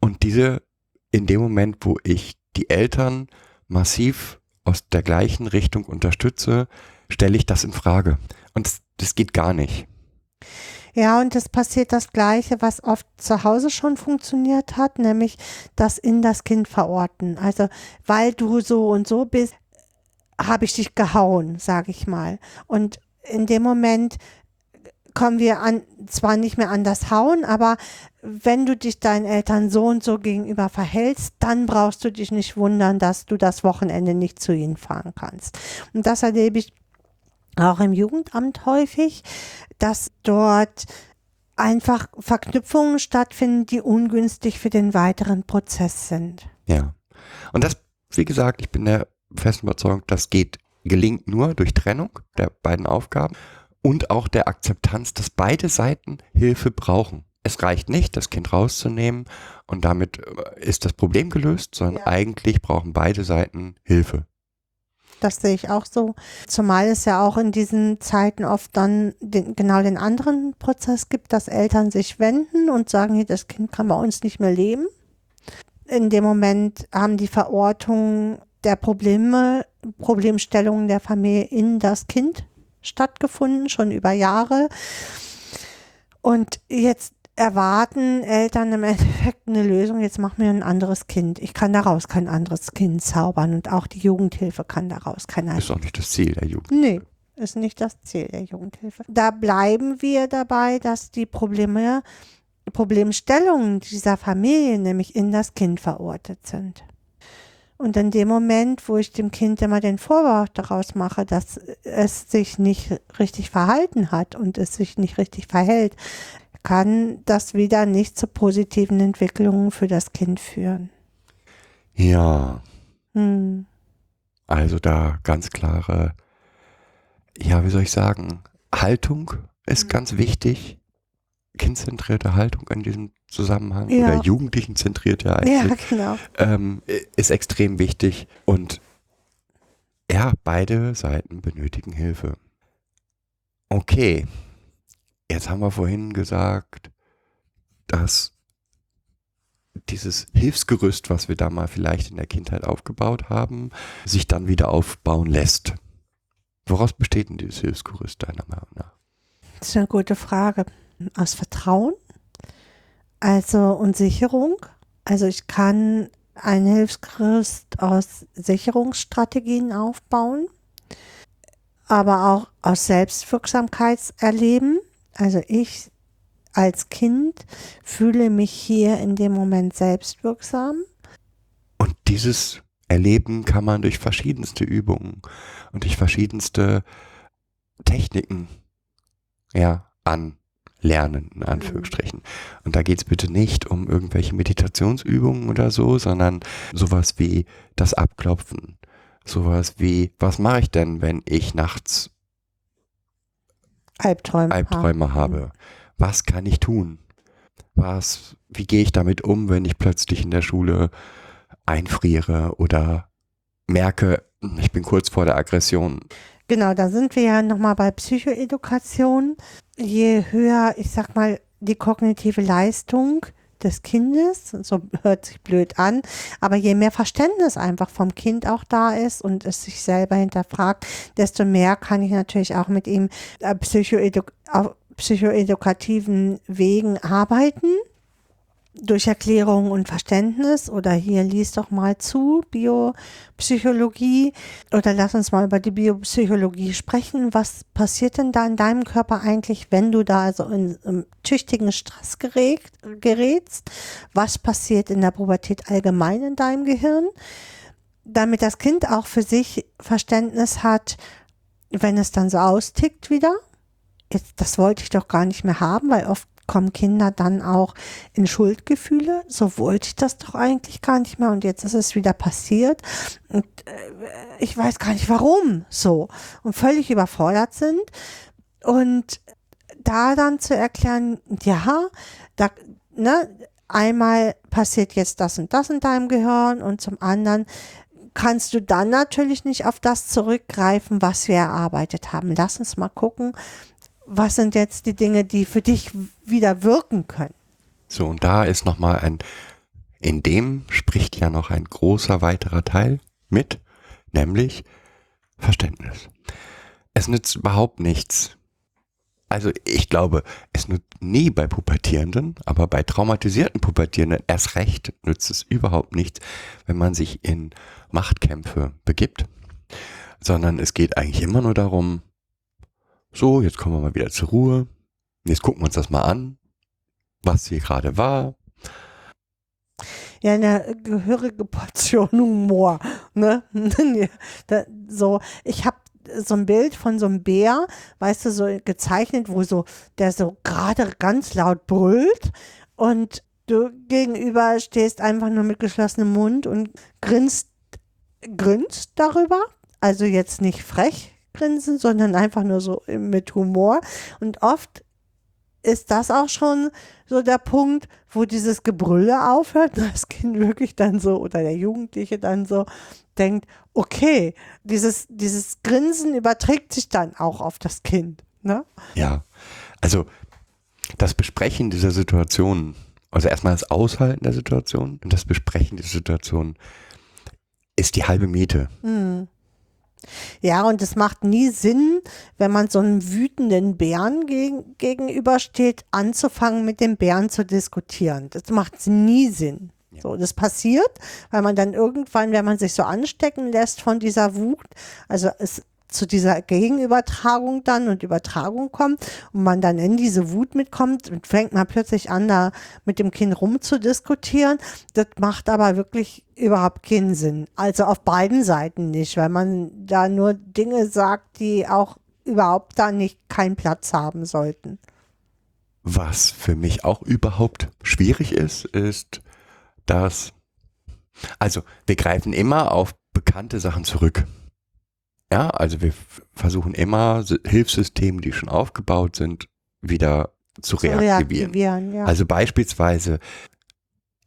Und diese, in dem Moment, wo ich die Eltern massiv aus der gleichen Richtung unterstütze, stelle ich das in Frage. Und das, das geht gar nicht. Ja, und es passiert das Gleiche, was oft zu Hause schon funktioniert hat, nämlich das in das Kind verorten. Also, weil du so und so bist, habe ich dich gehauen, sage ich mal. Und in dem Moment kommen wir an, zwar nicht mehr an das Hauen, aber wenn du dich deinen Eltern so und so gegenüber verhältst, dann brauchst du dich nicht wundern, dass du das Wochenende nicht zu ihnen fahren kannst. Und das erlebe ich auch im Jugendamt häufig, dass dort einfach Verknüpfungen stattfinden, die ungünstig für den weiteren Prozess sind. Ja. Und das, wie gesagt, ich bin der festen Überzeugung, das geht, gelingt nur durch Trennung der beiden Aufgaben und auch der Akzeptanz, dass beide Seiten Hilfe brauchen. Es reicht nicht, das Kind rauszunehmen und damit äh, ist das Problem gelöst, sondern Ja. eigentlich brauchen beide Seiten Hilfe. Das sehe ich auch so. Zumal es ja auch in diesen Zeiten oft dann den, genau den anderen Prozess gibt, dass Eltern sich wenden und sagen, hier, das Kind kann bei uns nicht mehr leben. In dem Moment haben die Verortungen der Probleme, Problemstellungen der Familie in das Kind stattgefunden, schon über Jahre. Und jetzt erwarten Eltern im Endeffekt eine Lösung, jetzt machen wir ein anderes Kind. Ich kann daraus kein anderes Kind zaubern und auch die Jugendhilfe kann daraus kein anderes. Ist auch nicht das Ziel der Jugend. Nee, ist nicht das Ziel der Jugendhilfe. Da bleiben wir dabei, dass die Probleme, Problemstellungen dieser Familie nämlich in das Kind verortet sind. Und in dem Moment, wo ich dem Kind immer den Vorwurf daraus mache, dass es sich nicht richtig verhalten hat und es sich nicht richtig verhält, kann das wieder nicht zu positiven Entwicklungen für das Kind führen. Ja, Hm. also da ganz klare, ja, wie soll ich sagen, Haltung ist ganz wichtig. Kindzentrierte Haltung in diesem Zusammenhang Ja. oder Jugendlichenzentrierte eigentlich. Ja, genau. ähm, ist extrem wichtig und ja, beide Seiten benötigen Hilfe. Okay, jetzt haben wir vorhin gesagt, dass dieses Hilfsgerüst, was wir da mal vielleicht in der Kindheit aufgebaut haben, sich dann wieder aufbauen lässt. Woraus besteht denn dieses Hilfsgerüst deiner Meinung nach? Das ist eine gute Frage. Aus Vertrauen, also und Sicherung. Also ich kann ein Hilfsgerüst aus Sicherungsstrategien aufbauen, aber auch aus Selbstwirksamkeitserleben. Also ich als Kind fühle mich hier in dem Moment selbstwirksam. Und dieses Erleben kann man durch verschiedenste Übungen und durch verschiedenste Techniken ja, anlernen, in Anführungsstrichen. Und da geht es bitte nicht um irgendwelche Meditationsübungen oder so, sondern sowas wie das Abklopfen. Sowas wie, was mache ich denn, wenn ich nachts Albträume. Albträume habe? Was kann ich tun? Was, wie gehe ich damit um, wenn ich plötzlich in der Schule einfriere oder merke, ich bin kurz vor der Aggression. Genau, da sind wir ja nochmal bei Psychoedukation. Je höher, ich sag mal, die kognitive Leistung des Kindes, so hört sich blöd an, aber je mehr Verständnis einfach vom Kind auch da ist und es sich selber hinterfragt, desto mehr kann ich natürlich auch mit ihm äh, psychoedu auf psychoedukativen Wegen arbeiten. Durch Erklärung und Verständnis oder hier lies doch mal zu, Biopsychologie oder lass uns mal über die Biopsychologie sprechen. Was passiert denn da in deinem Körper eigentlich, wenn du da also in, in tüchtigen Stress gerät, gerätst? Was passiert in der Pubertät allgemein in deinem Gehirn? Damit das Kind auch für sich Verständnis hat, wenn es dann so austickt wieder. Jetzt, das wollte ich doch gar nicht mehr haben, weil oft kommen Kinder dann auch in Schuldgefühle. So wollte ich das doch eigentlich gar nicht mehr und jetzt ist es wieder passiert und äh, ich weiß gar nicht warum so und völlig überfordert sind und da dann zu erklären, ja, da, ne, einmal passiert jetzt das und das in deinem Gehirn und zum anderen kannst du dann natürlich nicht auf das zurückgreifen, was wir erarbeitet haben. Lass uns mal gucken, was sind jetzt die Dinge, die für dich wieder wirken können. So, und da ist nochmal ein, in dem spricht ja noch ein großer weiterer Teil mit, nämlich Verständnis. Es nützt überhaupt nichts. Also ich glaube, es nützt nie bei Pubertierenden, aber bei traumatisierten Pubertierenden erst recht nützt es überhaupt nichts, wenn man sich in Machtkämpfe begibt, sondern es geht eigentlich immer nur darum, so, jetzt kommen wir mal wieder zur Ruhe. Jetzt gucken wir uns das mal an, was hier gerade war. Ja, eine gehörige Portion Humor. Ne? So, ich habe so ein Bild von so einem Bär, weißt du, so gezeichnet, wo so der so gerade ganz laut brüllt und du gegenüber stehst einfach nur mit geschlossenem Mund und grinst, grinst darüber. Also jetzt nicht frech grinsen, sondern einfach nur so mit Humor. Und oft ist das auch schon so der Punkt, wo dieses Gebrülle aufhört, das Kind wirklich dann so oder der Jugendliche dann so denkt, okay, dieses, dieses Grinsen überträgt sich dann auch auf das Kind. Ne? Ja, also das Besprechen dieser Situation, also erstmal das Aushalten der Situation und das Besprechen dieser Situation ist die halbe Miete. Hm. Ja, und es macht nie Sinn, wenn man so einem wütenden Bären gegen, gegenübersteht, anzufangen, mit dem Bären zu diskutieren. Das macht nie Sinn. So, das passiert, weil man dann irgendwann, wenn man sich so anstecken lässt von dieser Wut, also es zu dieser Gegenübertragung dann und Übertragung kommt und man dann in diese Wut mitkommt und fängt man plötzlich an, da mit dem Kind rumzudiskutieren. Das macht aber wirklich überhaupt keinen Sinn. Also auf beiden Seiten nicht, weil man da nur Dinge sagt, die auch überhaupt da nicht keinen Platz haben sollten. Was für mich auch überhaupt schwierig ist, ist, dass, also wir greifen immer auf bekannte Sachen zurück. Ja, also wir versuchen immer Hilfssysteme, die schon aufgebaut sind, wieder zu, Zu reaktivieren. reaktivieren, ja. Also beispielsweise,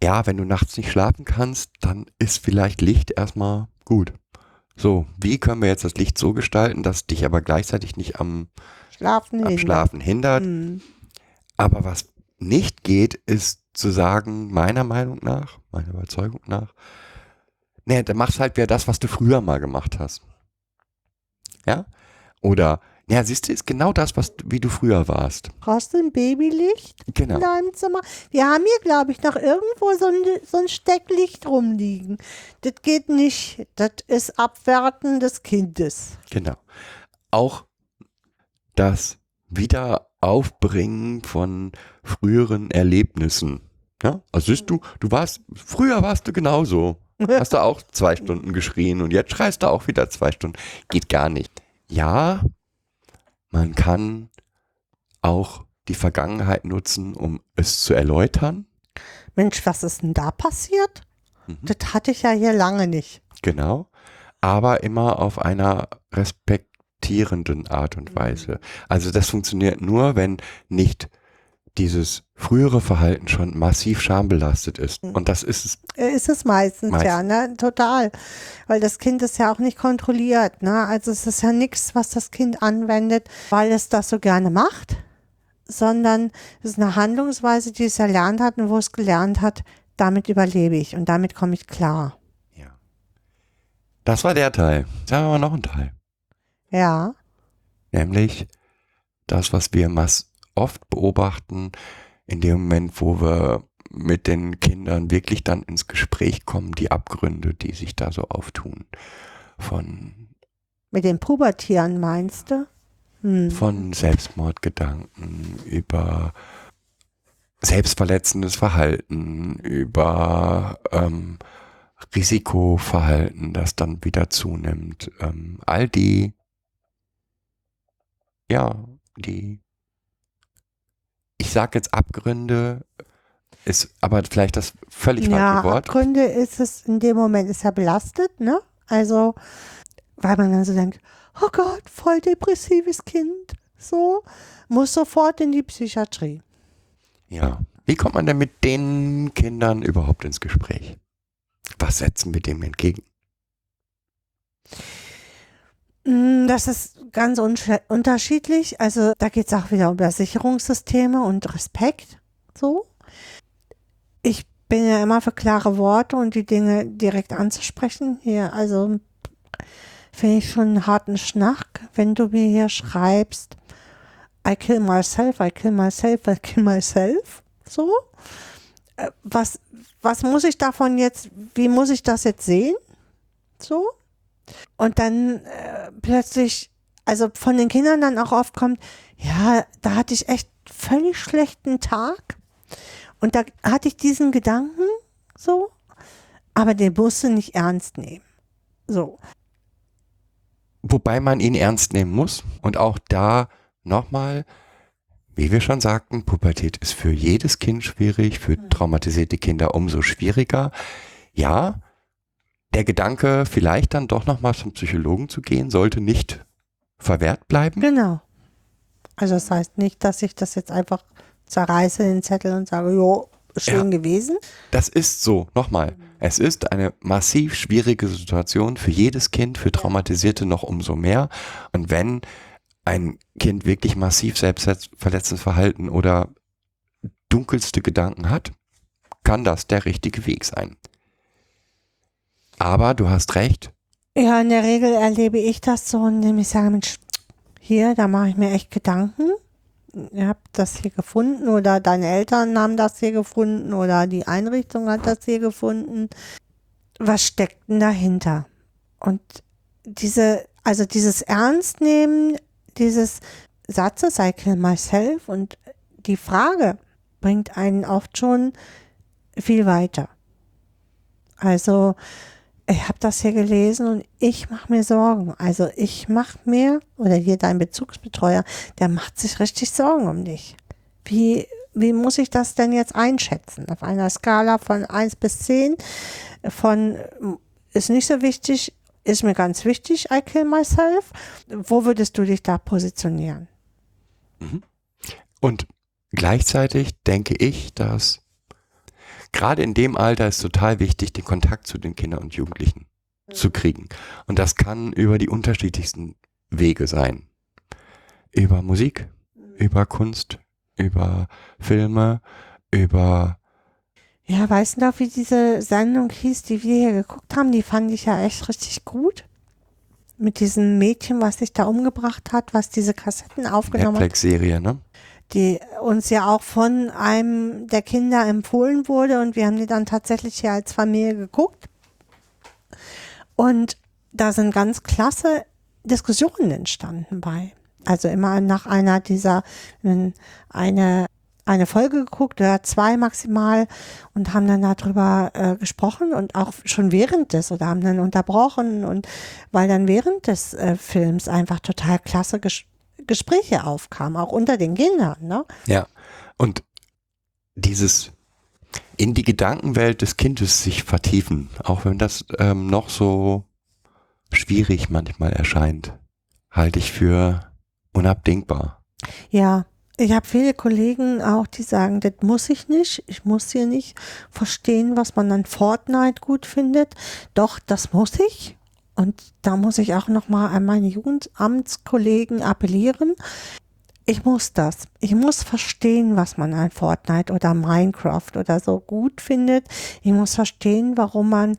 ja, wenn du nachts nicht schlafen kannst, dann ist vielleicht Licht erstmal gut. So, wie können wir jetzt das Licht so gestalten, dass dich aber gleichzeitig nicht am, Schlafen am hindert. Schlafen hindert? Hm. Aber was nicht geht, ist zu sagen, meiner Meinung nach, meiner Überzeugung nach, nee, dann machst halt wieder das, was du früher mal gemacht hast. Ja? Oder, ja, siehst du, ist genau das, was wie du früher warst. Brauchst du ein Babylicht Genau. in deinem Zimmer? Wir haben hier, glaube ich, noch irgendwo so ein, so ein Stecklicht rumliegen. Das geht nicht. Das ist Abwerten des Kindes. Genau. Auch das Wiederaufbringen von früheren Erlebnissen. Ja, also siehst du, du warst, früher warst du genauso. Hast du auch zwei Stunden geschrien und jetzt schreist du auch wieder zwei Stunden. Geht gar nicht. Ja, man kann auch die Vergangenheit nutzen, um es zu erläutern. Mensch, was ist denn da passiert? Mhm. Das hatte ich ja hier lange nicht. Genau. Aber immer auf einer respektierenden Art und Weise. Also das funktioniert nur, wenn nicht dieses frühere Verhalten schon massiv schambelastet ist. Und das ist es. Äh, Ist es meistens, Meist- ja, ne? Total. Weil das Kind ist ja auch nicht kontrolliert, ne? Also es ist ja nichts, was das Kind anwendet, weil es das so gerne macht, sondern es ist eine Handlungsweise, die es erlernt hat und wo es gelernt hat, damit überlebe ich und damit komme ich klar. Ja. Das war der Teil. Jetzt haben wir noch einen Teil. Ja. Nämlich das, was wir mass oft beobachten, in dem Moment, wo wir mit den Kindern wirklich dann ins Gespräch kommen, die Abgründe, die sich da so auftun. Von Mit den Pubertieren meinst du? Hm. von Selbstmordgedanken über selbstverletzendes Verhalten, über ähm, Risikoverhalten, das dann wieder zunimmt. Ähm, all die, ja, die, ich sag jetzt Abgründe, ist aber vielleicht das völlig ja, falsche Wort. Abgründe ist es in dem Moment, ist ja belastet, ne? Also, weil man dann so denkt, oh Gott, voll depressives Kind, so, muss sofort in die Psychiatrie. Ja. Wie kommt man denn mit den Kindern überhaupt ins Gespräch? Was setzen wir dem entgegen? Mm, Das ist ganz unterschiedlich. Also da geht es auch wieder um Sicherungssysteme und Respekt. So. Ich bin ja immer für klare Worte und die Dinge direkt anzusprechen. Hier, also finde ich schon einen harten Schnack, wenn du mir hier schreibst, I kill myself, I kill myself, I kill myself. So. Äh, Was, was muss ich davon jetzt, wie muss ich das jetzt sehen? So. Und dann äh, plötzlich, also von den Kindern dann auch oft kommt, ja, da hatte ich echt völlig schlechten Tag. Und da hatte ich diesen Gedanken so, aber den musst du nicht ernst nehmen. So. Wobei man ihn ernst nehmen muss. Und auch da nochmal, wie wir schon sagten, Pubertät ist für jedes Kind schwierig, für traumatisierte Kinder umso schwieriger. Ja, der Gedanke, vielleicht dann doch nochmal zum Psychologen zu gehen, sollte nicht verwehrt bleiben. Genau. Also das heißt nicht, dass ich das jetzt einfach zerreiße, den Zettel und sage, jo, schön gewesen. Das ist so, nochmal. Es ist eine massiv schwierige Situation für jedes Kind, für Traumatisierte noch umso mehr. Und wenn ein Kind wirklich massiv selbstverletzendes Verhalten oder dunkelste Gedanken hat, kann das der richtige Weg sein. Aber du hast recht, Ja, in der Regel erlebe ich das so, indem ich sage, Mensch, hier, da mache ich mir echt Gedanken. Ihr habt das hier gefunden oder deine Eltern haben das hier gefunden oder die Einrichtung hat das hier gefunden. Was steckt denn dahinter? Und diese, also dieses Ernstnehmen dieses Satzes, I kill myself und die Frage bringt einen oft schon viel weiter. Also, ich habe das hier gelesen und ich mache mir Sorgen. Also ich mache mir, oder hier dein Bezugsbetreuer, der macht sich richtig Sorgen um dich. Wie, wie muss ich das denn jetzt einschätzen? Auf einer Skala von 1 bis 10, von ist nicht so wichtig, ist mir ganz wichtig, I kill myself. Wo würdest du dich da positionieren? Und gleichzeitig denke ich, dass gerade in dem Alter ist total wichtig, den Kontakt zu den Kindern und Jugendlichen zu kriegen. Und das kann über die unterschiedlichsten Wege sein. Über Musik, über Kunst, über Filme, über Ja, weißt du noch, wie diese Sendung hieß, die wir hier geguckt haben? Die fand ich ja echt richtig gut. Mit diesem Mädchen, was sich da umgebracht hat, was diese Kassetten aufgenommen hat. Netflix-Serie, ne? Die uns ja auch von einem der Kinder empfohlen wurde und wir haben die dann tatsächlich hier als Familie geguckt. Und da sind ganz klasse Diskussionen entstanden bei. Also immer nach einer dieser, eine, eine Folge geguckt oder zwei maximal und haben dann darüber äh, gesprochen und auch schon während des oder haben dann unterbrochen und weil dann während des äh, Films einfach total klasse ges Gespräche aufkamen, auch unter den Kindern, ne? Ja. Und dieses in die Gedankenwelt des Kindes sich vertiefen, auch wenn das ähm, noch so schwierig manchmal erscheint, halte ich für unabdingbar. Ja, ich habe viele Kollegen auch, die sagen, das muss ich nicht. Ich muss hier nicht verstehen, was man an Fortnite gut findet. Doch, das muss ich. Und da muss ich auch nochmal an meine Jugendamtskollegen appellieren. Ich muss das. Ich muss verstehen, was man an Fortnite oder Minecraft oder so gut findet. Ich muss verstehen, warum man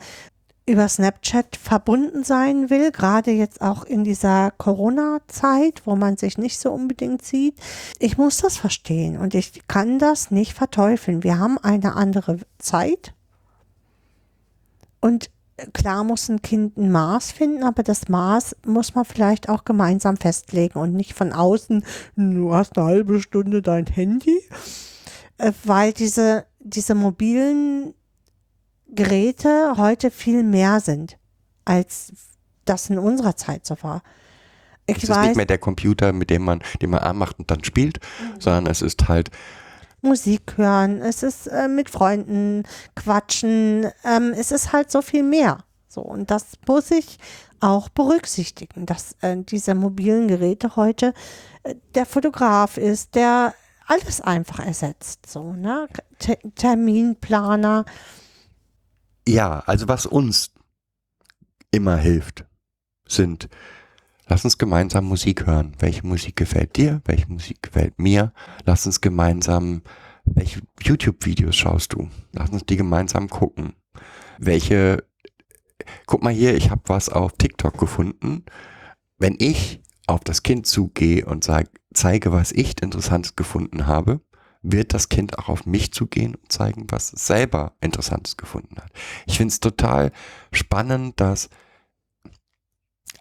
über Snapchat verbunden sein will, gerade jetzt auch in dieser Corona-Zeit, wo man sich nicht so unbedingt sieht. Ich muss das verstehen und ich kann das nicht verteufeln. Wir haben eine andere Zeit und klar muss ein Kind ein Maß finden, aber das Maß muss man vielleicht auch gemeinsam festlegen und nicht von außen, du hast eine halbe Stunde dein Handy, äh, weil diese, diese mobilen Geräte heute viel mehr sind, als das in unserer Zeit so war. Ich Es ist weiß, nicht mehr der Computer, mit dem man, den man anmacht und dann spielt, sondern es ist halt, Musik hören, es ist äh, mit Freunden quatschen, ähm, es ist halt so viel mehr. So, und das muss ich auch berücksichtigen, dass äh, diese mobilen Geräte heute äh, der Fotograf ist, der alles einfach ersetzt. So, ne? Te Terminplaner. ja, also was uns immer hilft, sind, lass uns gemeinsam Musik hören. Welche Musik gefällt dir? Welche Musik gefällt mir? Lass uns gemeinsam, welche YouTube-Videos schaust du? Lass uns die gemeinsam gucken. Welche, guck mal hier, ich habe was auf TikTok gefunden. Wenn ich auf das Kind zugehe und sag, zeige, was ich Interessantes gefunden habe, wird das Kind auch auf mich zugehen und zeigen, was es selber Interessantes gefunden hat. Ich finde es total spannend, dass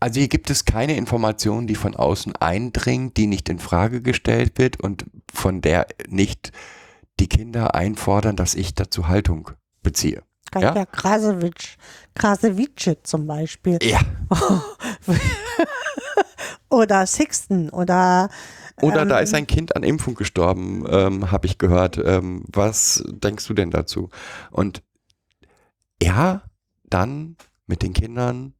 also hier gibt es keine Information, die von außen eindringt, die nicht in Frage gestellt wird und von der nicht die Kinder einfordern, dass ich dazu Haltung beziehe. Ja? Ja? Krasewitsch, Krasewitsche zum Beispiel. Ja. oder Sixten oder Oder Ähm, da ist ein Kind an Impfung gestorben, ähm, habe ich gehört. Ähm, was denkst du denn dazu? Und ja, dann mit den Kindern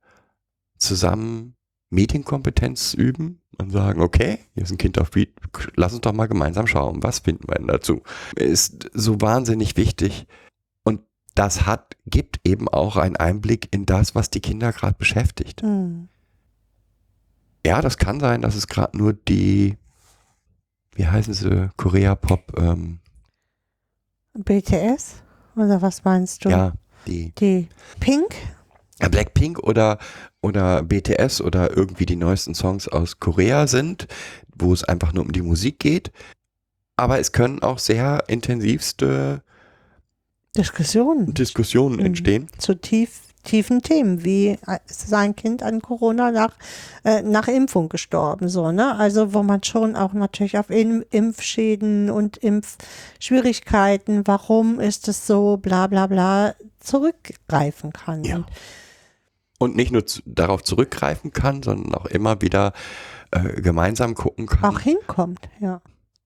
zusammen Medienkompetenz üben und sagen, okay, hier ist ein Kind auf Beat, lass uns doch mal gemeinsam schauen, was finden wir denn dazu? Ist so wahnsinnig wichtig. Und das hat, gibt eben auch einen Einblick in das, was die Kinder gerade beschäftigt. hm, Ja, das kann sein, dass es gerade nur die, wie heißen sie, Korea-Pop, ähm, BTS oder was meinst du? ja, die Die Pink? Ja, Blackpink oder, oder BTS oder irgendwie die neuesten Songs aus Korea sind, wo es einfach nur um die Musik geht. Aber es können auch sehr intensivste Diskussionen Diskussionen entstehen. zu tief, tiefen Themen, wie äh, ist sein Kind an Corona nach, äh, nach Impfung gestorben, so, ne? Also, wo man schon auch natürlich auf Im Impfschäden und Impfschwierigkeiten, warum ist es so, bla, bla, bla, zurückgreifen kann. Ja. Und Und nicht nur zu, darauf zurückgreifen kann, sondern auch immer wieder äh, gemeinsam gucken kann. auch hinkommt, ja.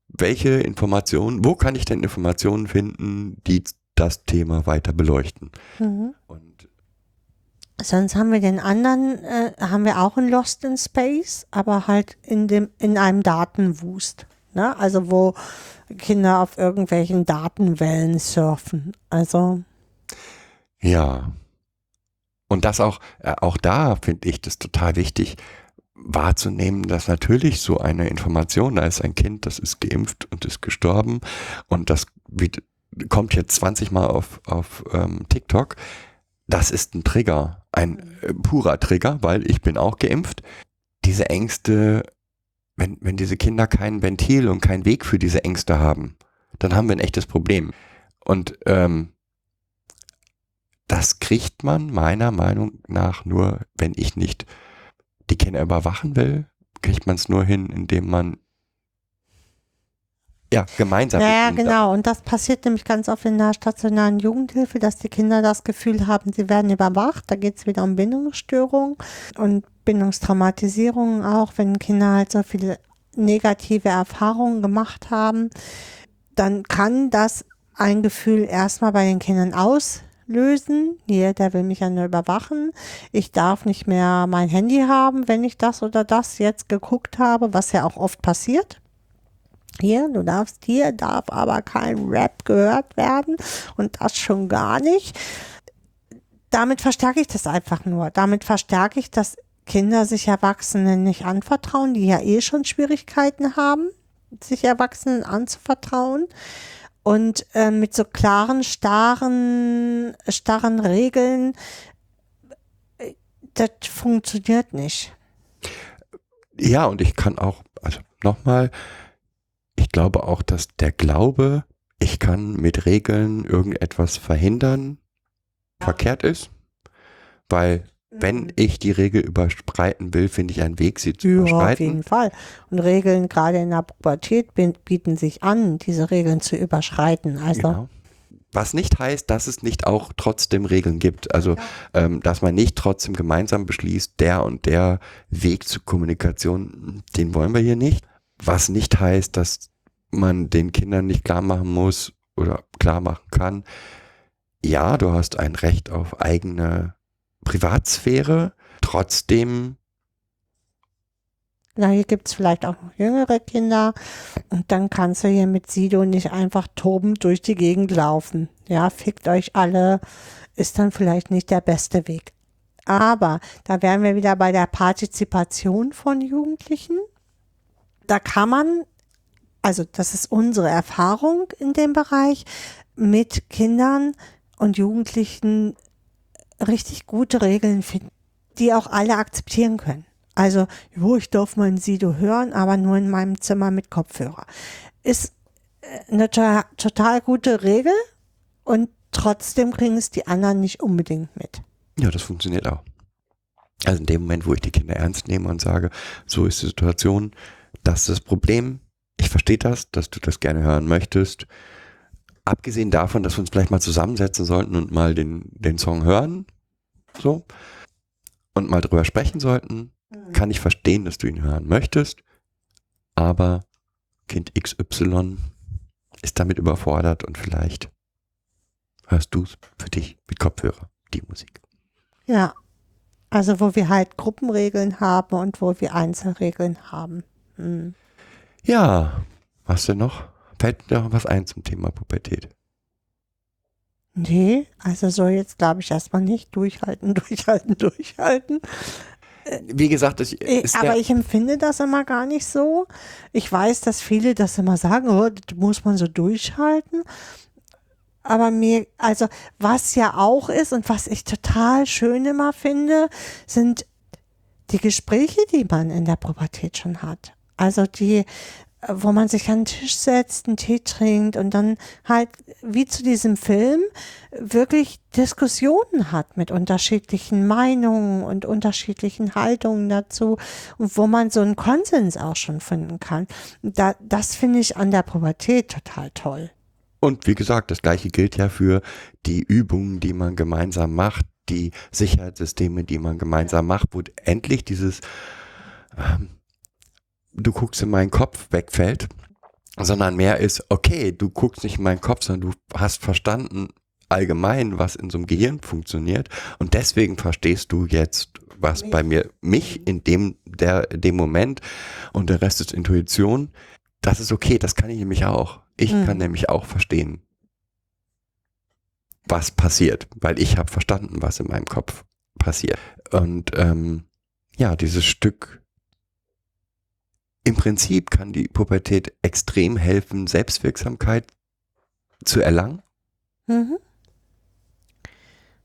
welche Informationen, wo kann ich denn Informationen finden, die das Thema weiter beleuchten? Mhm. Und Sonst haben wir den anderen, äh, haben wir auch ein Lost in Space, aber halt in dem, in einem Datenwust. Ne? Also wo Kinder auf irgendwelchen Datenwellen surfen. Also, ja. Und das auch, äh, auch da finde ich das total wichtig, wahrzunehmen, dass natürlich so eine Information, da ist ein Kind, das ist geimpft und ist gestorben und das kommt jetzt 20 Mal auf, auf ähm, TikTok, das ist ein Trigger, ein äh, purer Trigger, weil ich bin auch geimpft. Diese Ängste, wenn, wenn diese Kinder kein Ventil und keinen Weg für diese Ängste haben, dann haben wir ein echtes Problem. Und ähm, das kriegt man meiner Meinung nach nur, wenn ich nicht die Kinder überwachen will, kriegt man es nur hin, indem man ja gemeinsam. ja, genau. Und das passiert nämlich ganz oft in der stationären Jugendhilfe, dass die Kinder das Gefühl haben, sie werden überwacht. Da geht es wieder um Bindungsstörungen und Bindungstraumatisierungen auch, wenn Kinder halt so viele negative Erfahrungen gemacht haben, dann kann das ein Gefühl erstmal bei den Kindern auslösen. Hier, der will mich ja nur überwachen. Ich darf nicht mehr mein Handy haben, wenn ich das oder das jetzt geguckt habe, was ja auch oft passiert. Hier, du darfst, hier darf aber kein Rap gehört werden und das schon gar nicht. Damit verstärke ich das einfach nur. Damit verstärke ich, dass Kinder sich Erwachsenen nicht anvertrauen, die ja eh schon Schwierigkeiten haben, sich Erwachsenen anzuvertrauen. Und äh, mit so klaren, starren, starren Regeln, äh, das funktioniert nicht. Ja, und ich kann auch, also nochmal, ich glaube auch, dass der Glaube, ich kann mit Regeln irgendetwas verhindern, verkehrt ist. Weil wenn ich die Regel überschreiten will, finde ich einen Weg, sie zu Ja, auf überschreiten. jeden Fall. Und Regeln, gerade in der Pubertät, bieten sich an, diese Regeln zu überschreiten. Also, Genau. Was nicht heißt, dass es nicht auch trotzdem Regeln gibt. Also, ähm, dass man nicht trotzdem gemeinsam beschließt, der und der Weg zur Kommunikation, den wollen wir hier nicht. Was nicht heißt, dass man den Kindern nicht klar machen muss oder klar machen kann. Ja, du hast ein Recht auf eigene Privatsphäre. Trotzdem, na, hier gibt's vielleicht auch noch jüngere Kinder. Und dann kannst du hier mit Sido nicht einfach tobend durch die Gegend laufen. Ja, fickt euch alle, ist dann vielleicht nicht der beste Weg. Aber da wären wir wieder bei der Partizipation von Jugendlichen. Da kann man, also das ist unsere Erfahrung in dem Bereich, mit Kindern und Jugendlichen richtig gute Regeln finden, die auch alle akzeptieren können. Also, jo, ich darf mein Sido hören, aber nur in meinem Zimmer mit Kopfhörer. Ist äh, eine to total gute Regel und trotzdem kriegen es die anderen nicht unbedingt mit. ja, das funktioniert auch. Also in dem Moment, wo ich die Kinder ernst nehme und sage, so ist die Situation, das ist das Problem, ich verstehe das, dass du das gerne hören möchtest. Abgesehen davon, dass wir uns vielleicht mal zusammensetzen sollten und mal den, den Song hören, so, und mal drüber sprechen sollten, kann ich verstehen, dass du ihn hören möchtest, aber Kind XY ist damit überfordert und vielleicht hörst du es für dich mit Kopfhörer, die Musik. Ja. Also, wo wir halt Gruppenregeln haben und wo wir Einzelregeln haben. Hm. Ja, was denn noch? Fällt dir noch was ein zum Thema Pubertät? Nee, also so jetzt glaube ich erstmal nicht. Durchhalten, durchhalten, durchhalten. Wie gesagt, ich, Äh, ist Aber ich empfinde das immer gar nicht so. Ich weiß, dass viele das immer sagen, oh, das muss man so durchhalten. Aber mir, also was ja auch ist und was ich total schön immer finde, sind die Gespräche, die man in der Pubertät schon hat. Also die, wo man sich an den Tisch setzt, einen Tee trinkt und dann halt, wie zu diesem Film, wirklich Diskussionen hat mit unterschiedlichen Meinungen und unterschiedlichen Haltungen dazu und wo man so einen Konsens auch schon finden kann. Da, das finde ich an der Pubertät total toll. und wie gesagt, das gleiche gilt ja für die Übungen, die man gemeinsam macht, die Sicherheitssysteme, die man gemeinsam macht, wo endlich dieses ähm, du guckst in meinen Kopf wegfällt, sondern mehr ist, okay, du guckst nicht in meinen Kopf, sondern du hast verstanden allgemein, was in so einem Gehirn funktioniert und deswegen verstehst du jetzt, was bei mir, mich in dem, der, dem Moment und der Rest ist Intuition. Das ist okay, das kann ich nämlich auch. Ich Mhm. kann nämlich auch verstehen, was passiert, weil ich habe verstanden, was in meinem Kopf passiert. Und ähm, ja, dieses Stück im Prinzip kann die Pubertät extrem helfen, Selbstwirksamkeit zu erlangen. Mhm.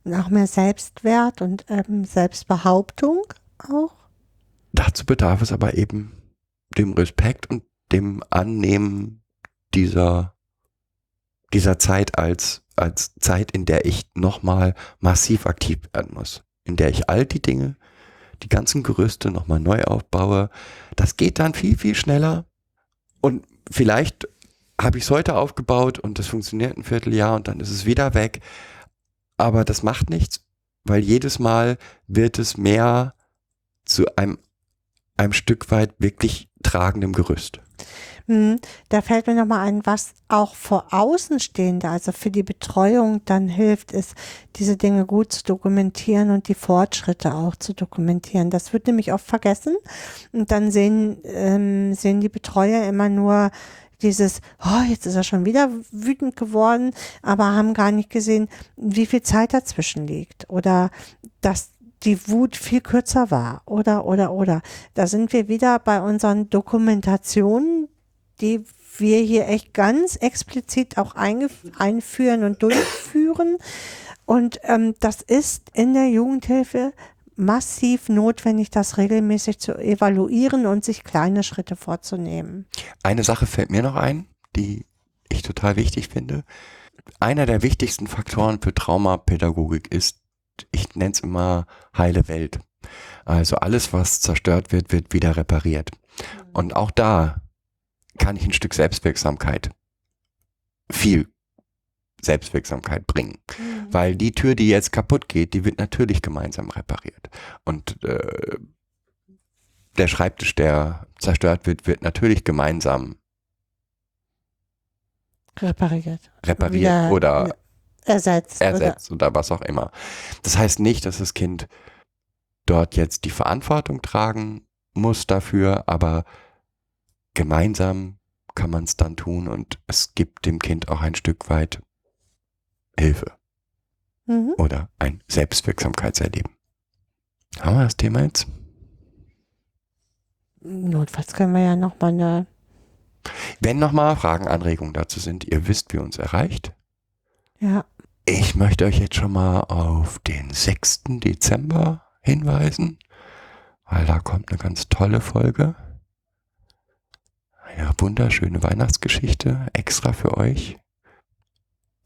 Und auch mehr Selbstwert und ähm, Selbstbehauptung auch. Dazu bedarf es aber eben dem Respekt und dem Annehmen dieser, dieser Zeit als, als Zeit, in der ich nochmal massiv aktiv werden muss. In der ich all die Dinge, die ganzen Gerüste nochmal neu aufbaue. Das geht dann viel, viel schneller. Und vielleicht habe ich es heute aufgebaut und das funktioniert ein Vierteljahr und dann ist es wieder weg. Aber das macht nichts, weil jedes Mal wird es mehr zu einem, einem Stück weit wirklich tragendem Gerüst. Hm, Da fällt mir nochmal ein, was auch vor Außenstehende, also für die Betreuung dann hilft, ist, diese Dinge gut zu dokumentieren und die Fortschritte auch zu dokumentieren. Das wird nämlich oft vergessen und dann sehen, ähm, sehen die Betreuer immer nur dieses, oh, jetzt ist er schon wieder wütend geworden, aber haben gar nicht gesehen, wie viel Zeit dazwischen liegt oder dass die Wut viel kürzer war oder, oder, oder. Da sind wir wieder bei unseren Dokumentationen, die wir hier echt ganz explizit auch einführen und durchführen. Und ähm, das ist in der Jugendhilfe massiv notwendig, das regelmäßig zu evaluieren und sich kleine Schritte vorzunehmen. Eine Sache fällt mir noch ein, die ich total wichtig finde. Einer der wichtigsten Faktoren für Traumapädagogik ist, ich nenne es immer heile Welt. Also alles, was zerstört wird, wird wieder repariert. Und auch da kann ich ein Stück Selbstwirksamkeit, viel Selbstwirksamkeit bringen. Weil die Tür, die jetzt kaputt geht, die wird natürlich gemeinsam repariert. Und äh, der Schreibtisch, der zerstört wird, wird natürlich gemeinsam Repariert. repariert Wieder oder Ersetzt. ersetzt oder was auch immer. Das heißt nicht, dass das Kind dort jetzt die Verantwortung tragen muss dafür, aber gemeinsam kann man es dann tun und es gibt dem Kind auch ein Stück weit Hilfe Oder? Mhm. oder ein Selbstwirksamkeitserleben. Haben wir das Thema jetzt? Notfalls können wir ja nochmal eine. Wenn nochmal Fragen, Anregungen dazu sind, ihr wisst, wie uns erreicht. Ja. Ich möchte euch jetzt schon mal auf den 6. Dezember hinweisen, weil da kommt eine ganz tolle Folge. Eine wunderschöne Weihnachtsgeschichte extra für euch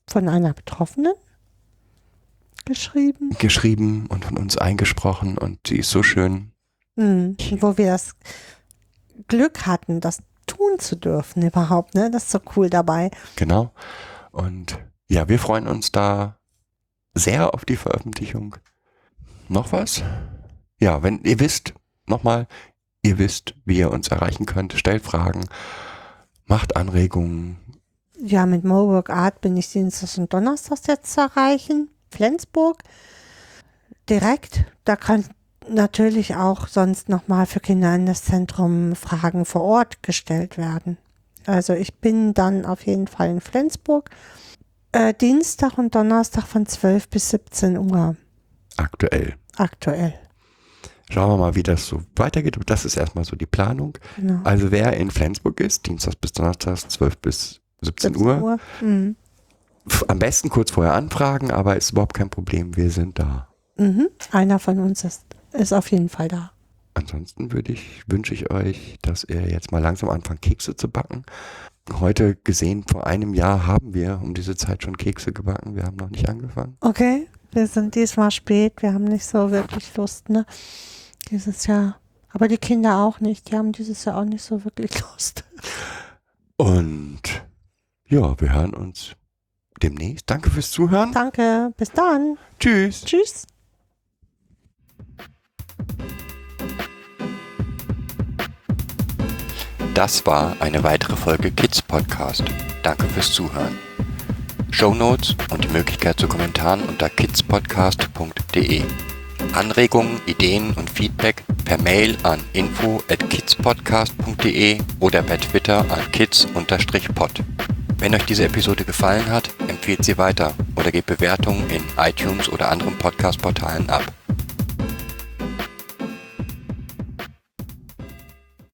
Von einer Betroffenen geschrieben. geschrieben und von uns eingesprochen und sie ist so schön. Mhm. Wo wir das Glück hatten, das tun zu dürfen überhaupt, ne? Das ist so cool dabei. Genau. Und ja, wir freuen uns da sehr auf die Veröffentlichung. Noch was? Ja, wenn ihr wisst, nochmal, ihr wisst, wie ihr uns erreichen könnt, stellt Fragen, macht Anregungen, Ja, mit Mowork Art bin ich Dienstags und Donnerstags jetzt zu erreichen. Flensburg. Direkt. Da kann natürlich auch sonst nochmal für Kinder in das Zentrum Fragen vor Ort gestellt werden. Also ich bin dann auf jeden Fall in Flensburg. Äh, Dienstag und Donnerstag von 12 bis 17 Uhr aktuell. aktuell. Schauen wir mal, wie das so weitergeht. Das ist erstmal so die Planung. Genau. Also wer in Flensburg ist, Dienstags bis Donnerstags, 12 bis 17, Uhr, Mhm. f- am besten kurz vorher anfragen, aber ist überhaupt kein Problem, wir sind da. Mhm. Einer von uns ist, ist auf jeden Fall da. Ansonsten würde ich, wünsche ich euch, dass ihr jetzt mal langsam anfangt, Kekse zu backen. Heute gesehen, vor einem Jahr haben wir um diese Zeit schon Kekse gebacken. Wir haben noch nicht angefangen. Okay, wir sind diesmal spät. Wir haben nicht so wirklich Lust, ne? Dieses Jahr. Aber die Kinder auch nicht. Die haben dieses Jahr auch nicht so wirklich Lust. Und ja, wir hören uns demnächst. Danke fürs Zuhören. Danke. Bis dann. Tschüss. Tschüss. Das war eine weitere Folge Kids Podcast. Danke fürs Zuhören. Shownotes und die Möglichkeit zu Kommentaren unter kidspodcast.de. Anregungen, Ideen und Feedback per Mail an info at kidspodcast.de oder per Twitter an kids-pod. Wenn euch diese Episode gefallen hat, empfehlt sie weiter oder gebt Bewertungen in iTunes oder anderen Podcast-Portalen ab.